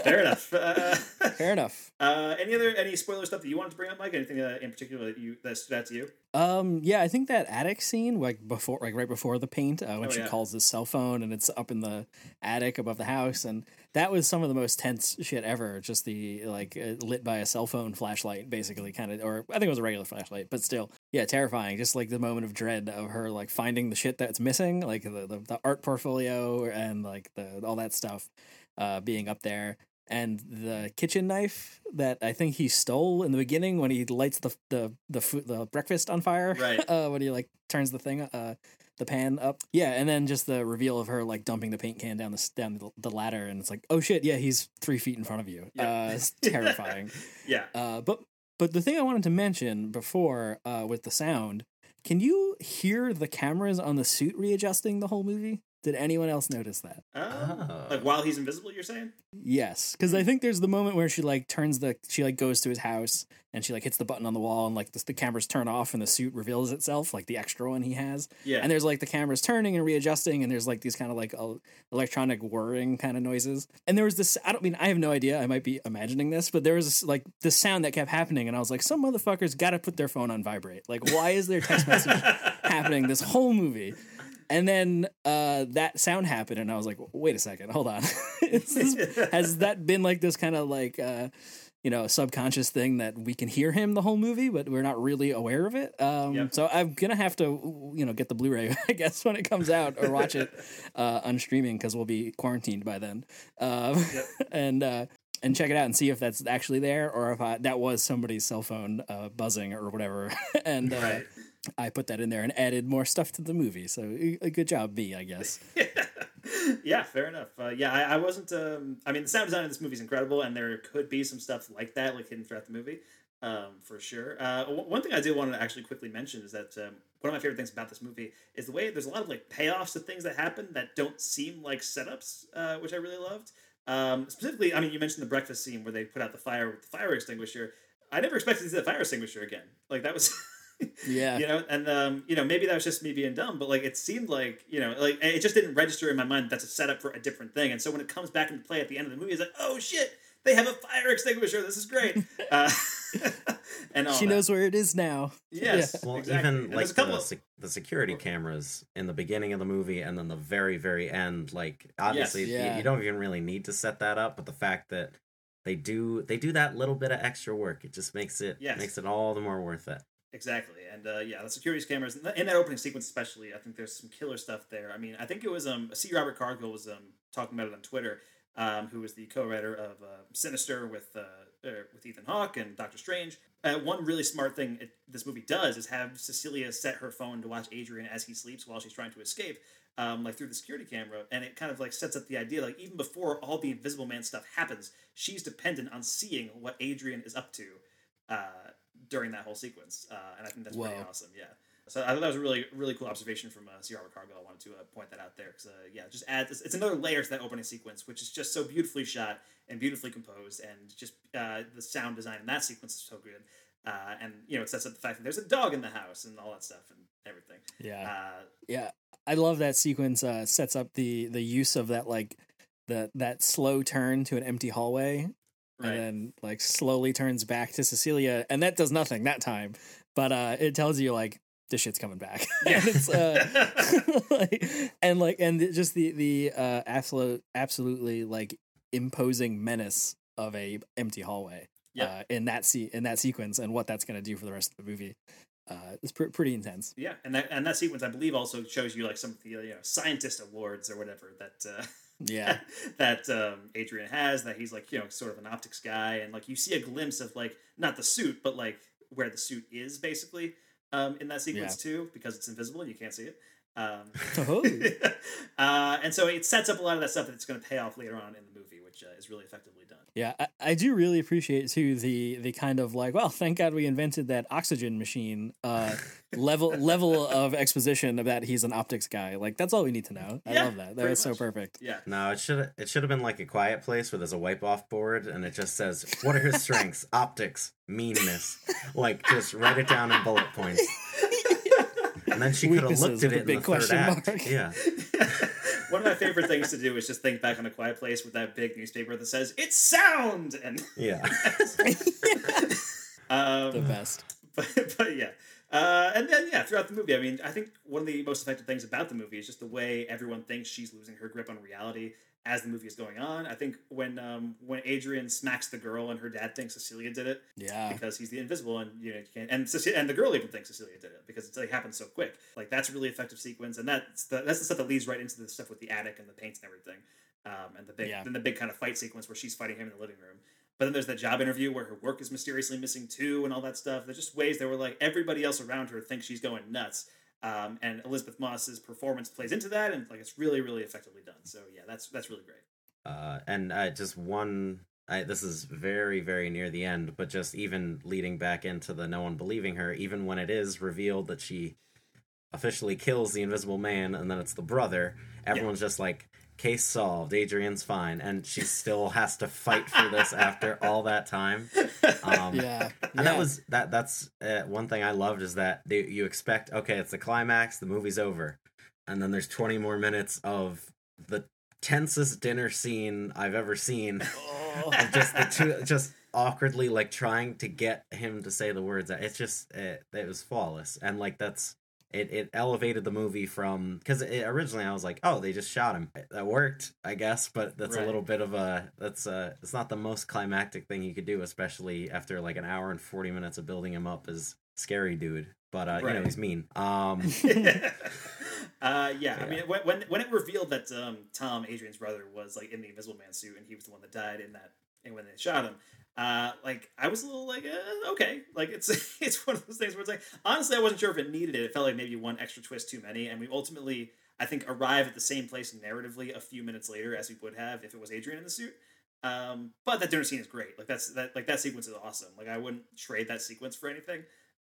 Fair enough. Uh, (laughs) Fair enough. uh, any other any spoiler stuff that you wanted to bring up, Mike? Anything uh, in particular that you that stood out to you? Um, yeah, I think that attic scene, like before, like right before the paint, uh, when Oh, she yeah. calls his cell phone and it's up in the attic above the house, and that was some of the most tense shit ever. Just the like uh, lit by a cell phone flashlight, basically, kind of, or I think it was a regular flashlight, but still, yeah, terrifying. Just like the moment of dread of her like finding the shit that's missing, like the the, the art portfolio and like the all that stuff, uh, being up there. And the kitchen knife that I think he stole in the beginning when he lights the the the food, the breakfast on fire, Right. (laughs) Uh, when he like turns the thing, uh, the pan up, yeah, and then just the reveal of her like dumping the paint can down the down the, ladder, and it's like, oh shit, yeah, he's three feet in front of you. Yeah. Uh, (laughs) it's terrifying. Yeah. Uh, but but the thing I wanted to mention before uh, with the sound, can you hear the cameras on the suit readjusting the whole movie? Did anyone else notice that? Uh, Like while he's invisible, you're saying? Yes, because I think there's the moment where she like turns the she like goes to his house and she like hits the button on the wall and like the, the cameras turn off and the suit reveals itself like the extra one he has. Yeah. and there's like the cameras turning and readjusting and there's like these kind of like el- electronic whirring kind of noises. And there was this I don't mean I have no idea I might be imagining this, but there was this, like the sound that kept happening and I was like some motherfuckers got to put their phone on vibrate. Like why is there text message (laughs) happening this whole movie? And then uh, that sound happened, and I was like, "Wait a second, hold on. (laughs) This- has that been like this kind of like uh, you know subconscious thing that we can hear him the whole movie, but we're not really aware of it? Um, Yep. So I'm gonna have to you know get the Blu-ray, (laughs) I guess, when it comes out, or watch it (laughs) uh, on streaming because we'll be quarantined by then, um, and. Uh, and check it out and see if that's actually there or if I, that was somebody's cell phone uh, buzzing or whatever. and uh, Right. I put that in there and added more stuff to the movie. So a good job, me, I guess. (laughs) yeah, fair enough. Uh, yeah, I, I wasn't. Um, I mean, the sound design of this movie is incredible, and there could be some stuff like that, like hidden throughout the movie, um, for sure. Uh, w- one thing I did want to actually quickly mention is that um, one of my favorite things about this movie is the way there's a lot of like payoffs to things that happen that don't seem like setups, uh, which I really loved. Um, specifically, I mean, you mentioned the breakfast scene where they put out the fire with the fire extinguisher. I never expected to see the fire extinguisher again. Like that was (laughs) Yeah. you know and um you know maybe that was just me being dumb but like it seemed like you know like it just didn't register in my mind that that's a setup for a different thing and so when it comes back into play at the end of the movie it's like oh shit they have a fire extinguisher this is great (laughs) uh, (laughs) and all she that. knows where it is now. Yes. Yeah. Well, Exactly. Even there's like a couple the, of- the security cameras in the beginning of the movie and then the very, very end, like obviously y- Yeah. you, don't even really need to set that up, but the fact that they do they do that little bit of extra work, it just makes it Yes. makes it all the more worth it. Exactly, and uh, yeah, the security cameras in, in that opening sequence, especially, I think there's some killer stuff there. I mean, I think it was um, C. Robert Cargill was um, talking about it on Twitter, um, who was the co-writer of uh, Sinister with uh, uh, with Ethan Hawke and Doctor Strange. Uh, one really smart thing it, this movie does is have Cecilia set her phone to watch Adrian as he sleeps while she's trying to escape, um, like through the security camera, and it kind of like sets up the idea like even before all the Invisible Man stuff happens, she's dependent on seeing what Adrian is up to. Uh, during that whole sequence, uh, and I think that's pretty awesome. Yeah. So I thought that was a really, really cool observation from uh, C. Robert Cargill. I wanted to uh, point that out there because, uh, yeah, just adds it's, it's another layer to that opening sequence, which is just so beautifully shot and beautifully composed, and just uh, the sound design in that sequence is so good. Uh, and you know, it sets up the fact that there's a dog in the house and all that stuff and everything. Yeah. Uh, Yeah, I love that sequence. Uh, sets up the the use of that like the that slow turn to an empty hallway, Right. and then like slowly turns back to Cecilia, and that does nothing that time, but uh, it tells you like this shit's coming back. (laughs) Yeah. and it's uh, (laughs) (laughs) like, and like and just the the uh, absolute absolutely like imposing menace of a empty hallway. Yeah. Uh, in that se- in that sequence, and what that's gonna do for the rest of the movie, uh, it's pr- pretty intense. Yeah, and that and that sequence, I believe, also shows you like some of the you know scientist awards or whatever that uh, Yeah. (laughs) that um, Adrian has. That he's like you know sort of an optics guy, and like you see a glimpse of like not the suit, but like where the suit is basically um, in that sequence too, because it's invisible and you can't see it. Um, (laughs) (laughs) Oh. uh, and so it sets up a lot of that stuff that's going to pay off later on in the movie, which uh, is really effectively done. Yeah, I, I do really appreciate too the the kind of like, well, thank God we invented that oxygen machine uh, level level of exposition that he's an optics guy. Like that's all we need to know. I Yeah, love that. That pretty was so perfect. Yeah. No, it should it should have been like a quiet place where there's a wipe off board and it just says what are his (laughs) strengths? Optics, meanness. Like just write it down in bullet points. And then she could have looked at with a it in big the third question act. mark. Yeah. (laughs) One of my favorite things to do is just think back on a quiet place with that big newspaper that says "It's sound" and Yeah. (laughs) um, The best. But, but yeah. Uh, and then yeah, throughout the movie, I mean, I think one of the most effective things about the movie is just the way everyone thinks she's losing her grip on reality as the movie is going on. I think when um, when Adrian smacks the girl and her dad thinks Cecilia did it, Yeah. because he's the invisible and you know you can't and Cecilia, and the girl even thinks Cecilia did it because it's like happens so quick. Like that's a really effective sequence, and that's the, that's the stuff that leads right into the stuff with the attic and the paints and everything, um, and the big Yeah. then the big kind of fight sequence where she's fighting him in the living room. But then there's that job interview where her work is mysteriously missing too, and all that stuff. There's just ways that were like everybody else around her thinks she's going nuts, um, and Elisabeth Moss's performance plays into that, and like it's really really effectively done. So yeah, that's that's really great. Uh, and uh, just one. I, this is very, very near the end, but just even leading back into the no one believing her, even when it is revealed that she officially kills the Invisible Man, and then it's the brother, everyone's just like, "Case solved. Adrian's fine," and she still has to fight for this after (laughs) all that time. Um, Yeah. and that was that. That's uh, one thing I loved is that they, you expect, okay, it's the climax, the movie's over, and then there's 20 more minutes of the tensest dinner scene I've ever seen. (laughs) of just the two, just awkwardly like trying to get him to say the words. It's just it, it was flawless, and like that's it. It elevated the movie from because originally I was like, oh, they just shot him. That worked, I guess, but that's Right. a little bit of a that's a it's not the most climactic thing you could do, especially after like an hour and forty minutes of building him up as scary dude. But uh, you know he's mean. Um, (laughs) Uh, yeah, I mean, when, when when it revealed that um, Tom, Adrian's brother, was like in the Invisible Man suit, and he was the one that died in that, and when they shot him, uh, like I was a little like, uh, okay, like it's (laughs) it's one of those things where it's like, honestly, I wasn't sure if it needed it. It felt like maybe one extra twist too many, and we ultimately, I think arrive at the same place narratively a few minutes later as we would have if it was Adrian in the suit. Um, but that dinner scene is great. Like that's that like that sequence is awesome. Like I wouldn't trade that sequence for anything.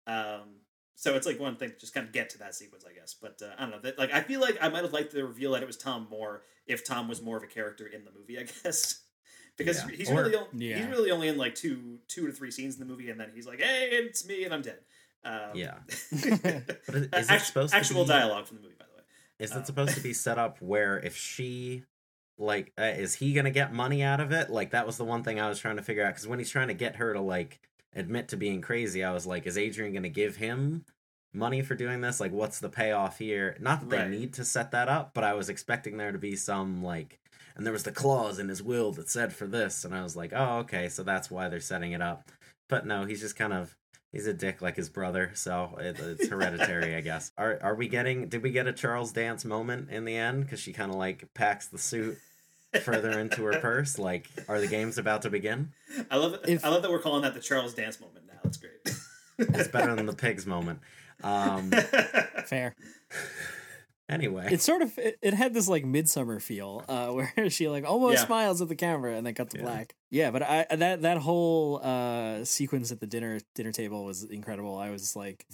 Um, so it's like one thing just kind of get to that sequence, I guess. But uh, I don't know. That, like I feel like I might have liked the reveal that it was Tom more if Tom was more of a character in the movie, I (laughs) guess. Because Yeah. he's Or- really on- he's really only in like two two to three scenes in the movie, and then he's like, "Hey, it's me, and I'm dead." Um, Yeah. (laughs) But is, is act- supposed actual to be, dialogue from the movie, by the way. Is Um, it supposed to be set up where if she like uh, is he gonna get money out of it? Like that was the one thing I was trying to figure out because when he's trying to get her to like admit to being crazy, I was like, is Adrian gonna give him money for doing this? Like, what's the payoff here? Not that Right. they need to set that up, but I was expecting there to be some like. And there was the clause in his will that said for this, and I was like, oh, okay, so that's why they're setting it up. But no, he's just kind of he's a dick like his brother, so it, it's (laughs) hereditary, I guess. Are are we getting? Did we get a Charles Dance moment in the end? Because she kind of like packs the suit further into her purse. Like, are the games about to begin? I love it. If- I love that we're calling that the Charles Dance moment now. That's great. It's better than the pigs moment. Um. (laughs) Fair. (laughs) Anyway, It sort of it, it had this like Midsommar feel, uh, (laughs) where she like almost Yeah. smiles at the camera and then cut to Yeah. black. Yeah, but I that that whole uh sequence at the dinner dinner table was incredible. I was like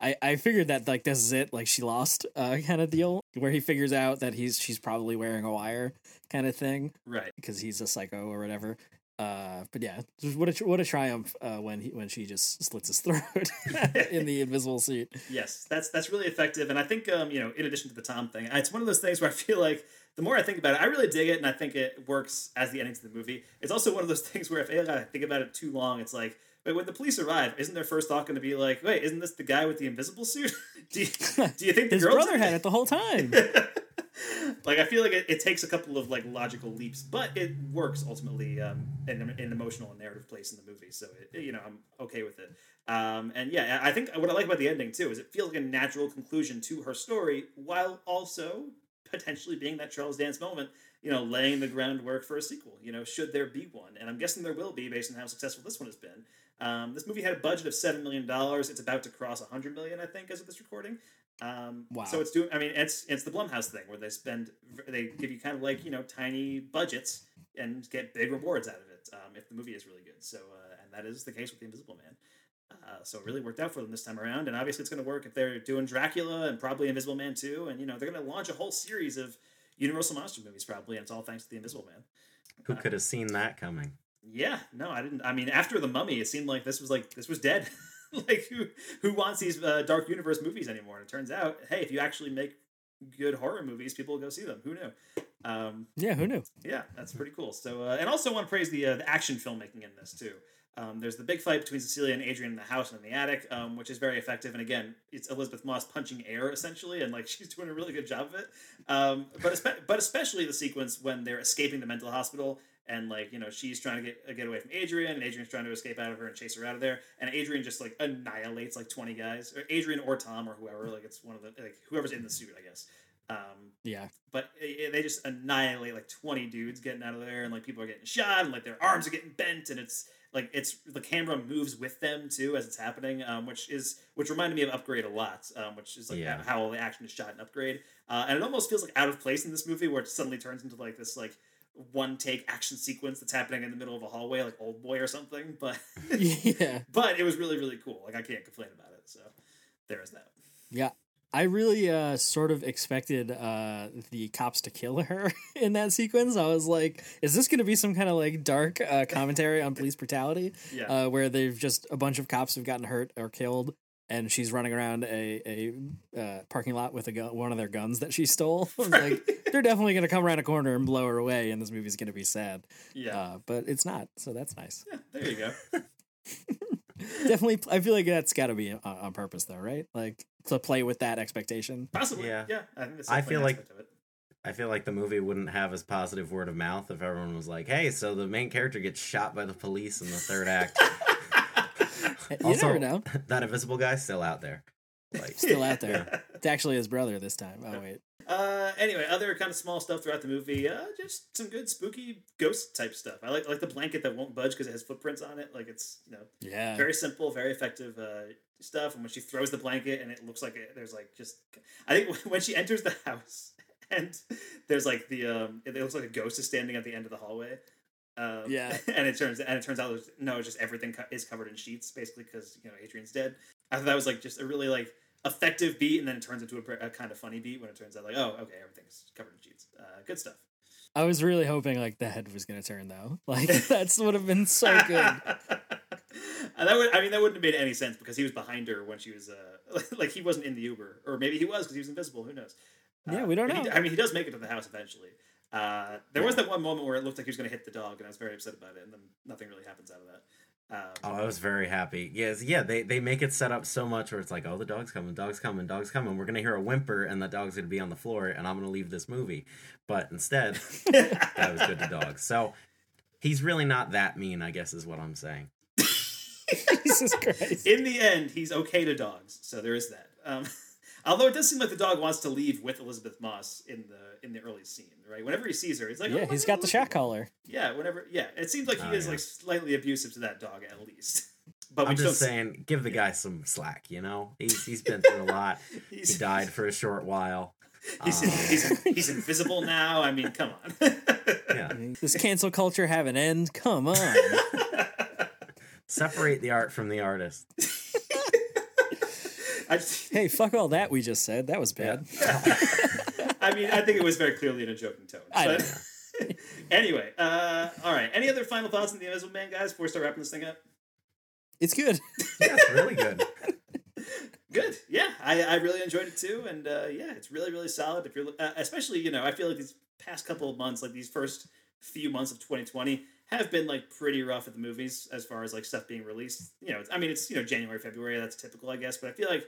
I, I figured that like this is it, like she lost uh (laughs) kind of deal where he figures out that he's she's probably wearing a wire kind of thing right. because he's a psycho or whatever. Uh, but yeah, what a what a triumph uh, when he when she just slits his (laughs) throat (laughs) in the invisible suit. Yes, that's that's really effective, and I think um, you know, in addition to the Tom thing, it's one of those things where I feel like the more I think about it, I really dig it, and I think it works as the ending to the movie. It's also one of those (laughs) things where if I think about it too long, it's like, wait, when the police arrive, isn't their first thought going to be like, wait, isn't this the guy with the invisible suit? (laughs) do you, do you think the His girls brother had it the whole time. (laughs) like I feel like it, it takes a couple of like logical leaps, but it works ultimately um, in, in an emotional and narrative place in the movie. So it, you know I'm okay with it. Um, and yeah, I think what I like about the ending too is it feels like a natural conclusion to her story, while also potentially being that Charles Dance moment. You know, laying the groundwork for a sequel. You know, should there be one? And I'm guessing there will be based on how successful this one has been. Um, this movie had a budget of seven million dollars. It's about to cross a hundred million, I think, as of this recording. Um, Wow. So it's doing. I mean, it's it's the Blumhouse thing where they spend, they give you kind of like you know tiny budgets and get big rewards out of it um, if the movie is really good. So uh, and that is the case with the Invisible Man. Uh, so it really worked out for them this time around, and obviously it's going to work if they're doing Dracula and probably Invisible Man too, and you know they're going to launch a whole series of Universal monster movies probably, and it's all thanks to the Invisible Man. who could have seen that coming? Yeah, no, I didn't. I mean, after the Mummy, it seemed like this was like this was dead. (laughs) like who who wants these uh, dark universe movies anymore? And it turns out, hey, if you actually make good horror movies, people will go see them. Who knew? Um, Yeah, who knew? yeah, that's pretty cool. So, uh, and also want to praise the uh, the action filmmaking in this too. Um, there's the big fight between Cecilia and Adrian in the house and in the attic, um, which is very effective. And again, it's Elisabeth Moss punching air essentially, and like (laughs) she's doing a really good job of it. Um, but espe- but especially the sequence when they're escaping the mental hospital, and like you know she's trying to get uh, get away from Adrian, and Adrian's trying to escape out of her and chase her out of there, and Adrian just like annihilates like twenty guys, or Adrian or Tom or whoever. Like it's one of the like whoever's in the suit, I guess. Um, Yeah. but i- i- they just annihilate like 20 dudes getting out of there and like people are getting shot and like their arms are getting bent and it's like it's the camera moves with them too as it's happening um, which is which reminded me of upgrade a lot um, which is like Yeah. how all the action is shot in upgrade uh, and it almost feels like out of place in this movie where it suddenly turns into like this like one take action sequence that's happening in the middle of a hallway like Oldboy or something but (laughs) yeah. (laughs) but it was really really cool like i can't complain about it so there's that Yeah. I really uh sort of expected uh the cops to kill her (laughs) in that sequence. I was like, is this going to be some kind of like dark uh commentary on police brutality? Yeah. Uh where they've just a bunch of cops have gotten hurt or killed and she's running around a a uh, parking lot with a gun, one of their guns that she stole. (laughs) I was like, (laughs) they're definitely going to come around a corner and blow her away and this movie's going to be sad. Yeah. Uh but it's not. So that's nice. there you go definitely I feel like that's got to be on, on purpose though, right? Like to play with that expectation. possibly Yeah. yeah, i I feel like aspect of it. I feel like the movie wouldn't have as positive word of mouth if everyone was like, "Hey, so the main character gets shot by the police in the third act." (laughs) You never know. (laughs) that invisible guy's still out there. Like, (laughs) Still out there. It's actually his brother this time. Oh wait. Uh, anyway, other kind of small stuff throughout the movie. Uh, just some good spooky ghost type stuff. I like like the blanket that won't budge because it has footprints on it. Like it's you know Yeah. very simple, very effective. Uh, stuff, and when she throws the blanket and it looks like it, there's like just I think (laughs) when she enters the house (laughs) and there's like the um it looks like a ghost is standing at the end of the hallway. Um, Yeah. and it turns and it turns out there's- no, it's just everything co- is covered in sheets basically because you know Adrian's dead. I thought that was like just a really like effective beat, and then it turns into a, a kind of funny beat when it turns out like oh okay everything's covered in sheets. Uh, good stuff. I was really hoping like the head was gonna turn though. (laughs) Like that's would have been so good. (laughs) That would, I mean, that wouldn't have made any sense because he was behind her when she was, uh, (laughs) like he wasn't in the Uber, or maybe he was because he was invisible. Who knows? Yeah, we don't But he- know. I mean, he does make it to the house eventually. Uh, there was that one moment where it looked like he was going to hit the dog, and I was very upset about it. And then nothing really happens out of that. Um, Oh, I was very happy. Yes, yeah, they they make it set up so much where it's like, oh, the dog's coming, dog's coming, dog's coming. We're gonna hear a whimper, and the dog's gonna be on the floor, and I'm gonna leave this movie. But instead, (laughs) that was good to dogs. So he's really not that mean, I guess, is what I'm saying. (laughs) Jesus (laughs) Christ. In the end, he's okay to dogs, so there is that. Um, although it does seem like the dog wants to leave with Elisabeth Moss in the in the early scene, right? Whenever he sees her, he's like, yeah, oh, he's my got the shot collar. Yeah, whenever. Yeah, it seems like he Oh, is yeah. like slightly abusive to that dog at least. (laughs) But I'm just just don't saying, give the guy some slack. You know, he's he's been through a lot. (laughs) he died for a short while. He's, Um, he's, (laughs) he's invisible now. I mean, come on. yeah. Does cancel culture have an end? Come on. Separate the art from the artist. I, just, (laughs) hey, fuck all that we just said. That was bad. (laughs) I mean, I think it was very clearly in a joking tone. I But (laughs) anyway, uh, all right. Any other final thoughts on the Invisible Man, guys, before we start wrapping this thing up? It's good. Yeah, it's really good. Good. Yeah, I, I really enjoyed it too, and uh, yeah, it's really really solid. If you're uh, especially you know, I feel like these past couple of months, like these first few months of 2020, have been like pretty rough at the movies as far as like stuff being released. You know, it's, I mean, it's you know January February, that's typical, I guess, but I feel like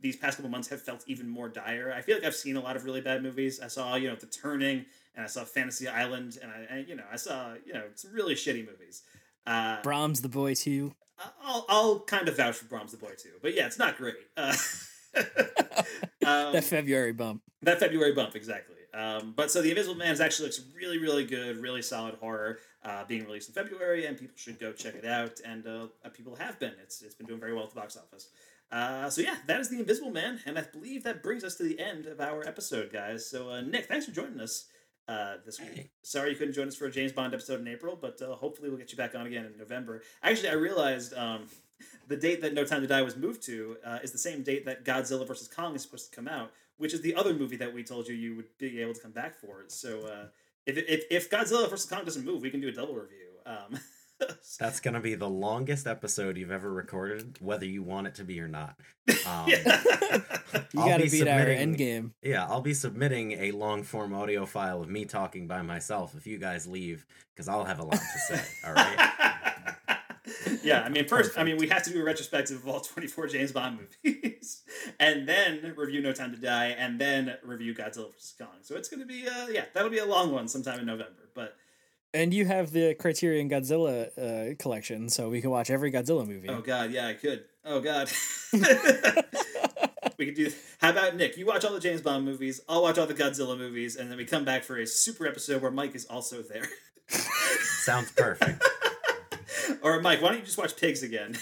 these past couple months have felt even more dire. I feel like I've seen a lot of really bad movies. I saw you know The Turning, and I saw Fantasy Island, and I and, you know I saw you know some really shitty movies. Uh, Brahms the boy too. I'll, I'll kind of vouch for Brahms the Boy too, but yeah, it's not great. Uh, (laughs) (laughs) um, that February bump. that February bump, exactly. Um, but so the Invisible Man actually looks really, really good, really solid horror, uh, being released in February, and people should go check it out. And uh, uh, people have been. It's it's been doing very well at the box office. Uh, so yeah, that is the Invisible Man, and I believe that brings us to the end of our episode, guys. So uh, Nick, thanks for joining us uh, this week. Sorry you couldn't join us for a James Bond episode in April, but uh, hopefully we'll get you back on again in November. Actually, I realized um, the date that No Time to Die was moved to uh, is the same date that Godzilla vs Kong is supposed to come out, which is the other movie that we told you you would be able to come back for. So uh, if, if if Godzilla vs Kong doesn't move, we can do a double review. Um, (laughs) (laughs) That's gonna be the longest episode you've ever recorded, whether you want it to be or not. (laughs) Um, You I'll gotta be beat our end game. Yeah, I'll be submitting a long form audio file of me talking by myself if you guys leave, because I'll have a lot to say. All right. (laughs) yeah, I mean, first, I mean, we have to do a retrospective of all 24 James Bond movies, and then review No Time to Die, and then review Godzilla vs. Kong. So it's going to be, uh, yeah, that'll be a long one sometime in November. But And you have the Criterion Godzilla uh, collection, so we can watch every Godzilla movie. oh god, yeah, I could. Oh god, (laughs) we could do. How about Nick? You watch all the James Bond movies. I'll watch all the Godzilla movies, and then we come back for a super episode where Mike is also there. (laughs) Sounds perfect. (laughs) or Mike, why don't you just watch Pigs again?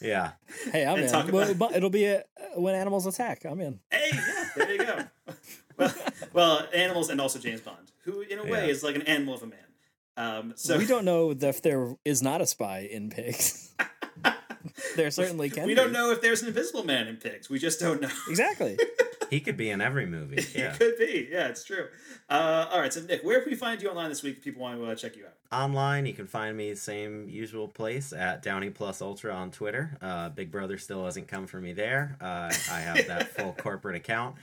Yeah. Hey, I'm in. talk Well, about- but it'll be a, when animals attack. I'm in. Hey, yeah, there you go. well, well, animals and also James Bond, who in a way Yeah. is like an animal of a man. Um, so we don't know if there is not a spy in pigs. (laughs) there certainly can. we be. don't know if there's an invisible man in Pigs. We just don't know. exactly. (laughs) He could be in every movie. Yeah. it could be. Yeah, it's true. Uh, all right, so Nick, where can we find you online this week if people want to uh, check you out? Online, you can find me same usual place at Downey Plus Ultra on Twitter. Uh, Big Brother still hasn't come for me there. Uh, I have that full (laughs) corporate account.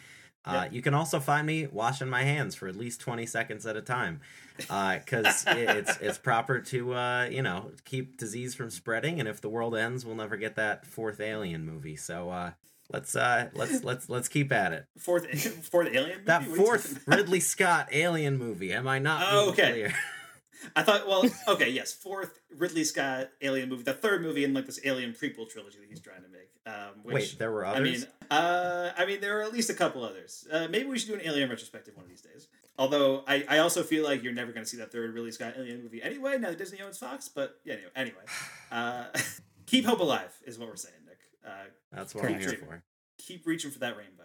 Uh, You can also find me washing my hands for at least twenty seconds at a time, because (laughs) it, it's it's proper to uh, you know keep disease from spreading. And if the world ends, we'll never get that fourth Alien movie. So uh, let's uh, let's let's let's keep at it. Fourth, (laughs) fourth Alien. Movie? That What fourth Ridley Scott Alien movie. Am I not? Oh, okay. clear? (laughs) I thought, well, okay, yes, fourth Ridley Scott Alien movie, the third movie in like this Alien prequel trilogy that he's trying to make. Um, which, Wait, there were I mean, others? uh, I mean, there are at least a couple others. Uh, maybe we should do an Alien retrospective one of these days. Although I, I also feel like you're never going to see that third Ridley Scott Alien movie anyway. Now that Disney owns Fox, but yeah, anyway, anyway. Uh, (laughs) keep hope alive is what we're saying, Nick. Uh, That's what I'm here reaching- for. Keep reaching for that rainbow.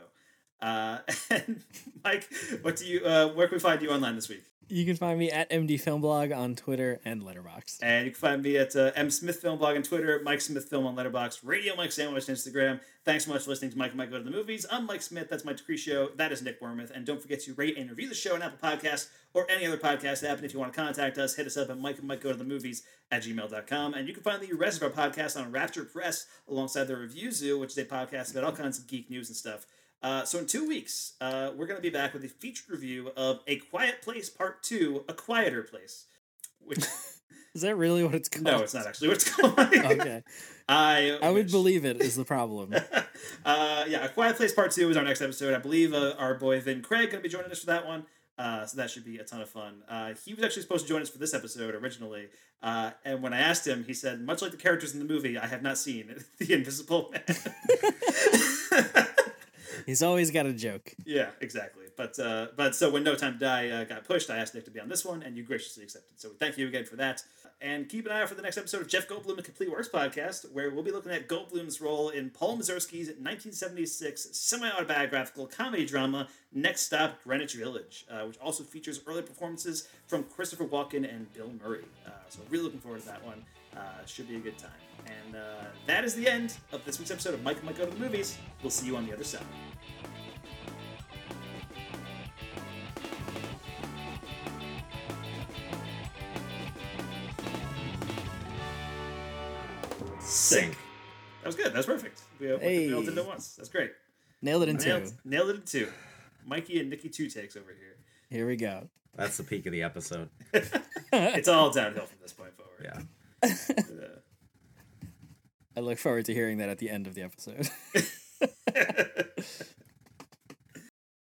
Uh, (laughs) and Mike, what do you? Uh, where can we find you online this week? You can find me at MD Film Blog on Twitter and Letterboxd. And you can find me at uh, M Smith Film Blog on Twitter, Mike Smith Film on Letterboxd, Radio Mike Sandwich on Instagram. Thanks so much for listening to Mike and Mike Go to the Movies. I'm Mike Smith. That's my Decree Show. That is Nick Wormuth. And don't forget to rate and review the show on Apple Podcasts or any other podcast app. And if you want to contact us, hit us up at Mike and Mike Go to the Movies at gmail.com. And you can find the rest of our podcast on Rapture Press alongside the Review Zoo, which is a podcast about all kinds of geek news and stuff. Uh, so in two weeks, uh, we're going to be back with a featured review of A Quiet Place Part 2, A Quieter Place. Which (laughs) (laughs) Is that really what it's called? no, it's not actually what it's called. (laughs) okay. I I would believe it is the problem. uh, yeah, A Quiet Place Part 2 is our next episode. I believe uh, our boy Vin Craig going to be joining us for that one. Uh, so that should be a ton of fun. Uh, he was actually supposed to join us for this episode originally. Uh, and when I asked him, he said, much like the characters in the movie, I have not seen The Invisible Man. (laughs) He's always got a joke. yeah, exactly. But uh, but so when No Time to Die uh, got pushed, I asked Nick to be on this one, and you graciously accepted. So thank you again for that. And keep an eye out for the next episode of Jeff Goldblum and Complete Works podcast, where we'll be looking at Goldblum's role in Paul Mazursky's 1976 semi-autobiographical comedy drama Next Stop Greenwich Village, uh, which also features early performances from Christopher Walken and Bill Murray. Uh, so really looking forward to that one. Uh, should be a good time. And uh, that is the end of this week's episode of Mike Might Go to the Movies. We'll see you on the other side. Sync. That was good. That was perfect. We, uh, Hey. we all did it at once. That's great. Nailed it in nailed, two. Nailed it in two. Mikey and Nikki two takes over here. Here we go. That's the peak of the episode. (laughs) it's all downhill from this point forward. Yeah. (laughs) I look forward to hearing that at the end of the episode. (laughs) (laughs)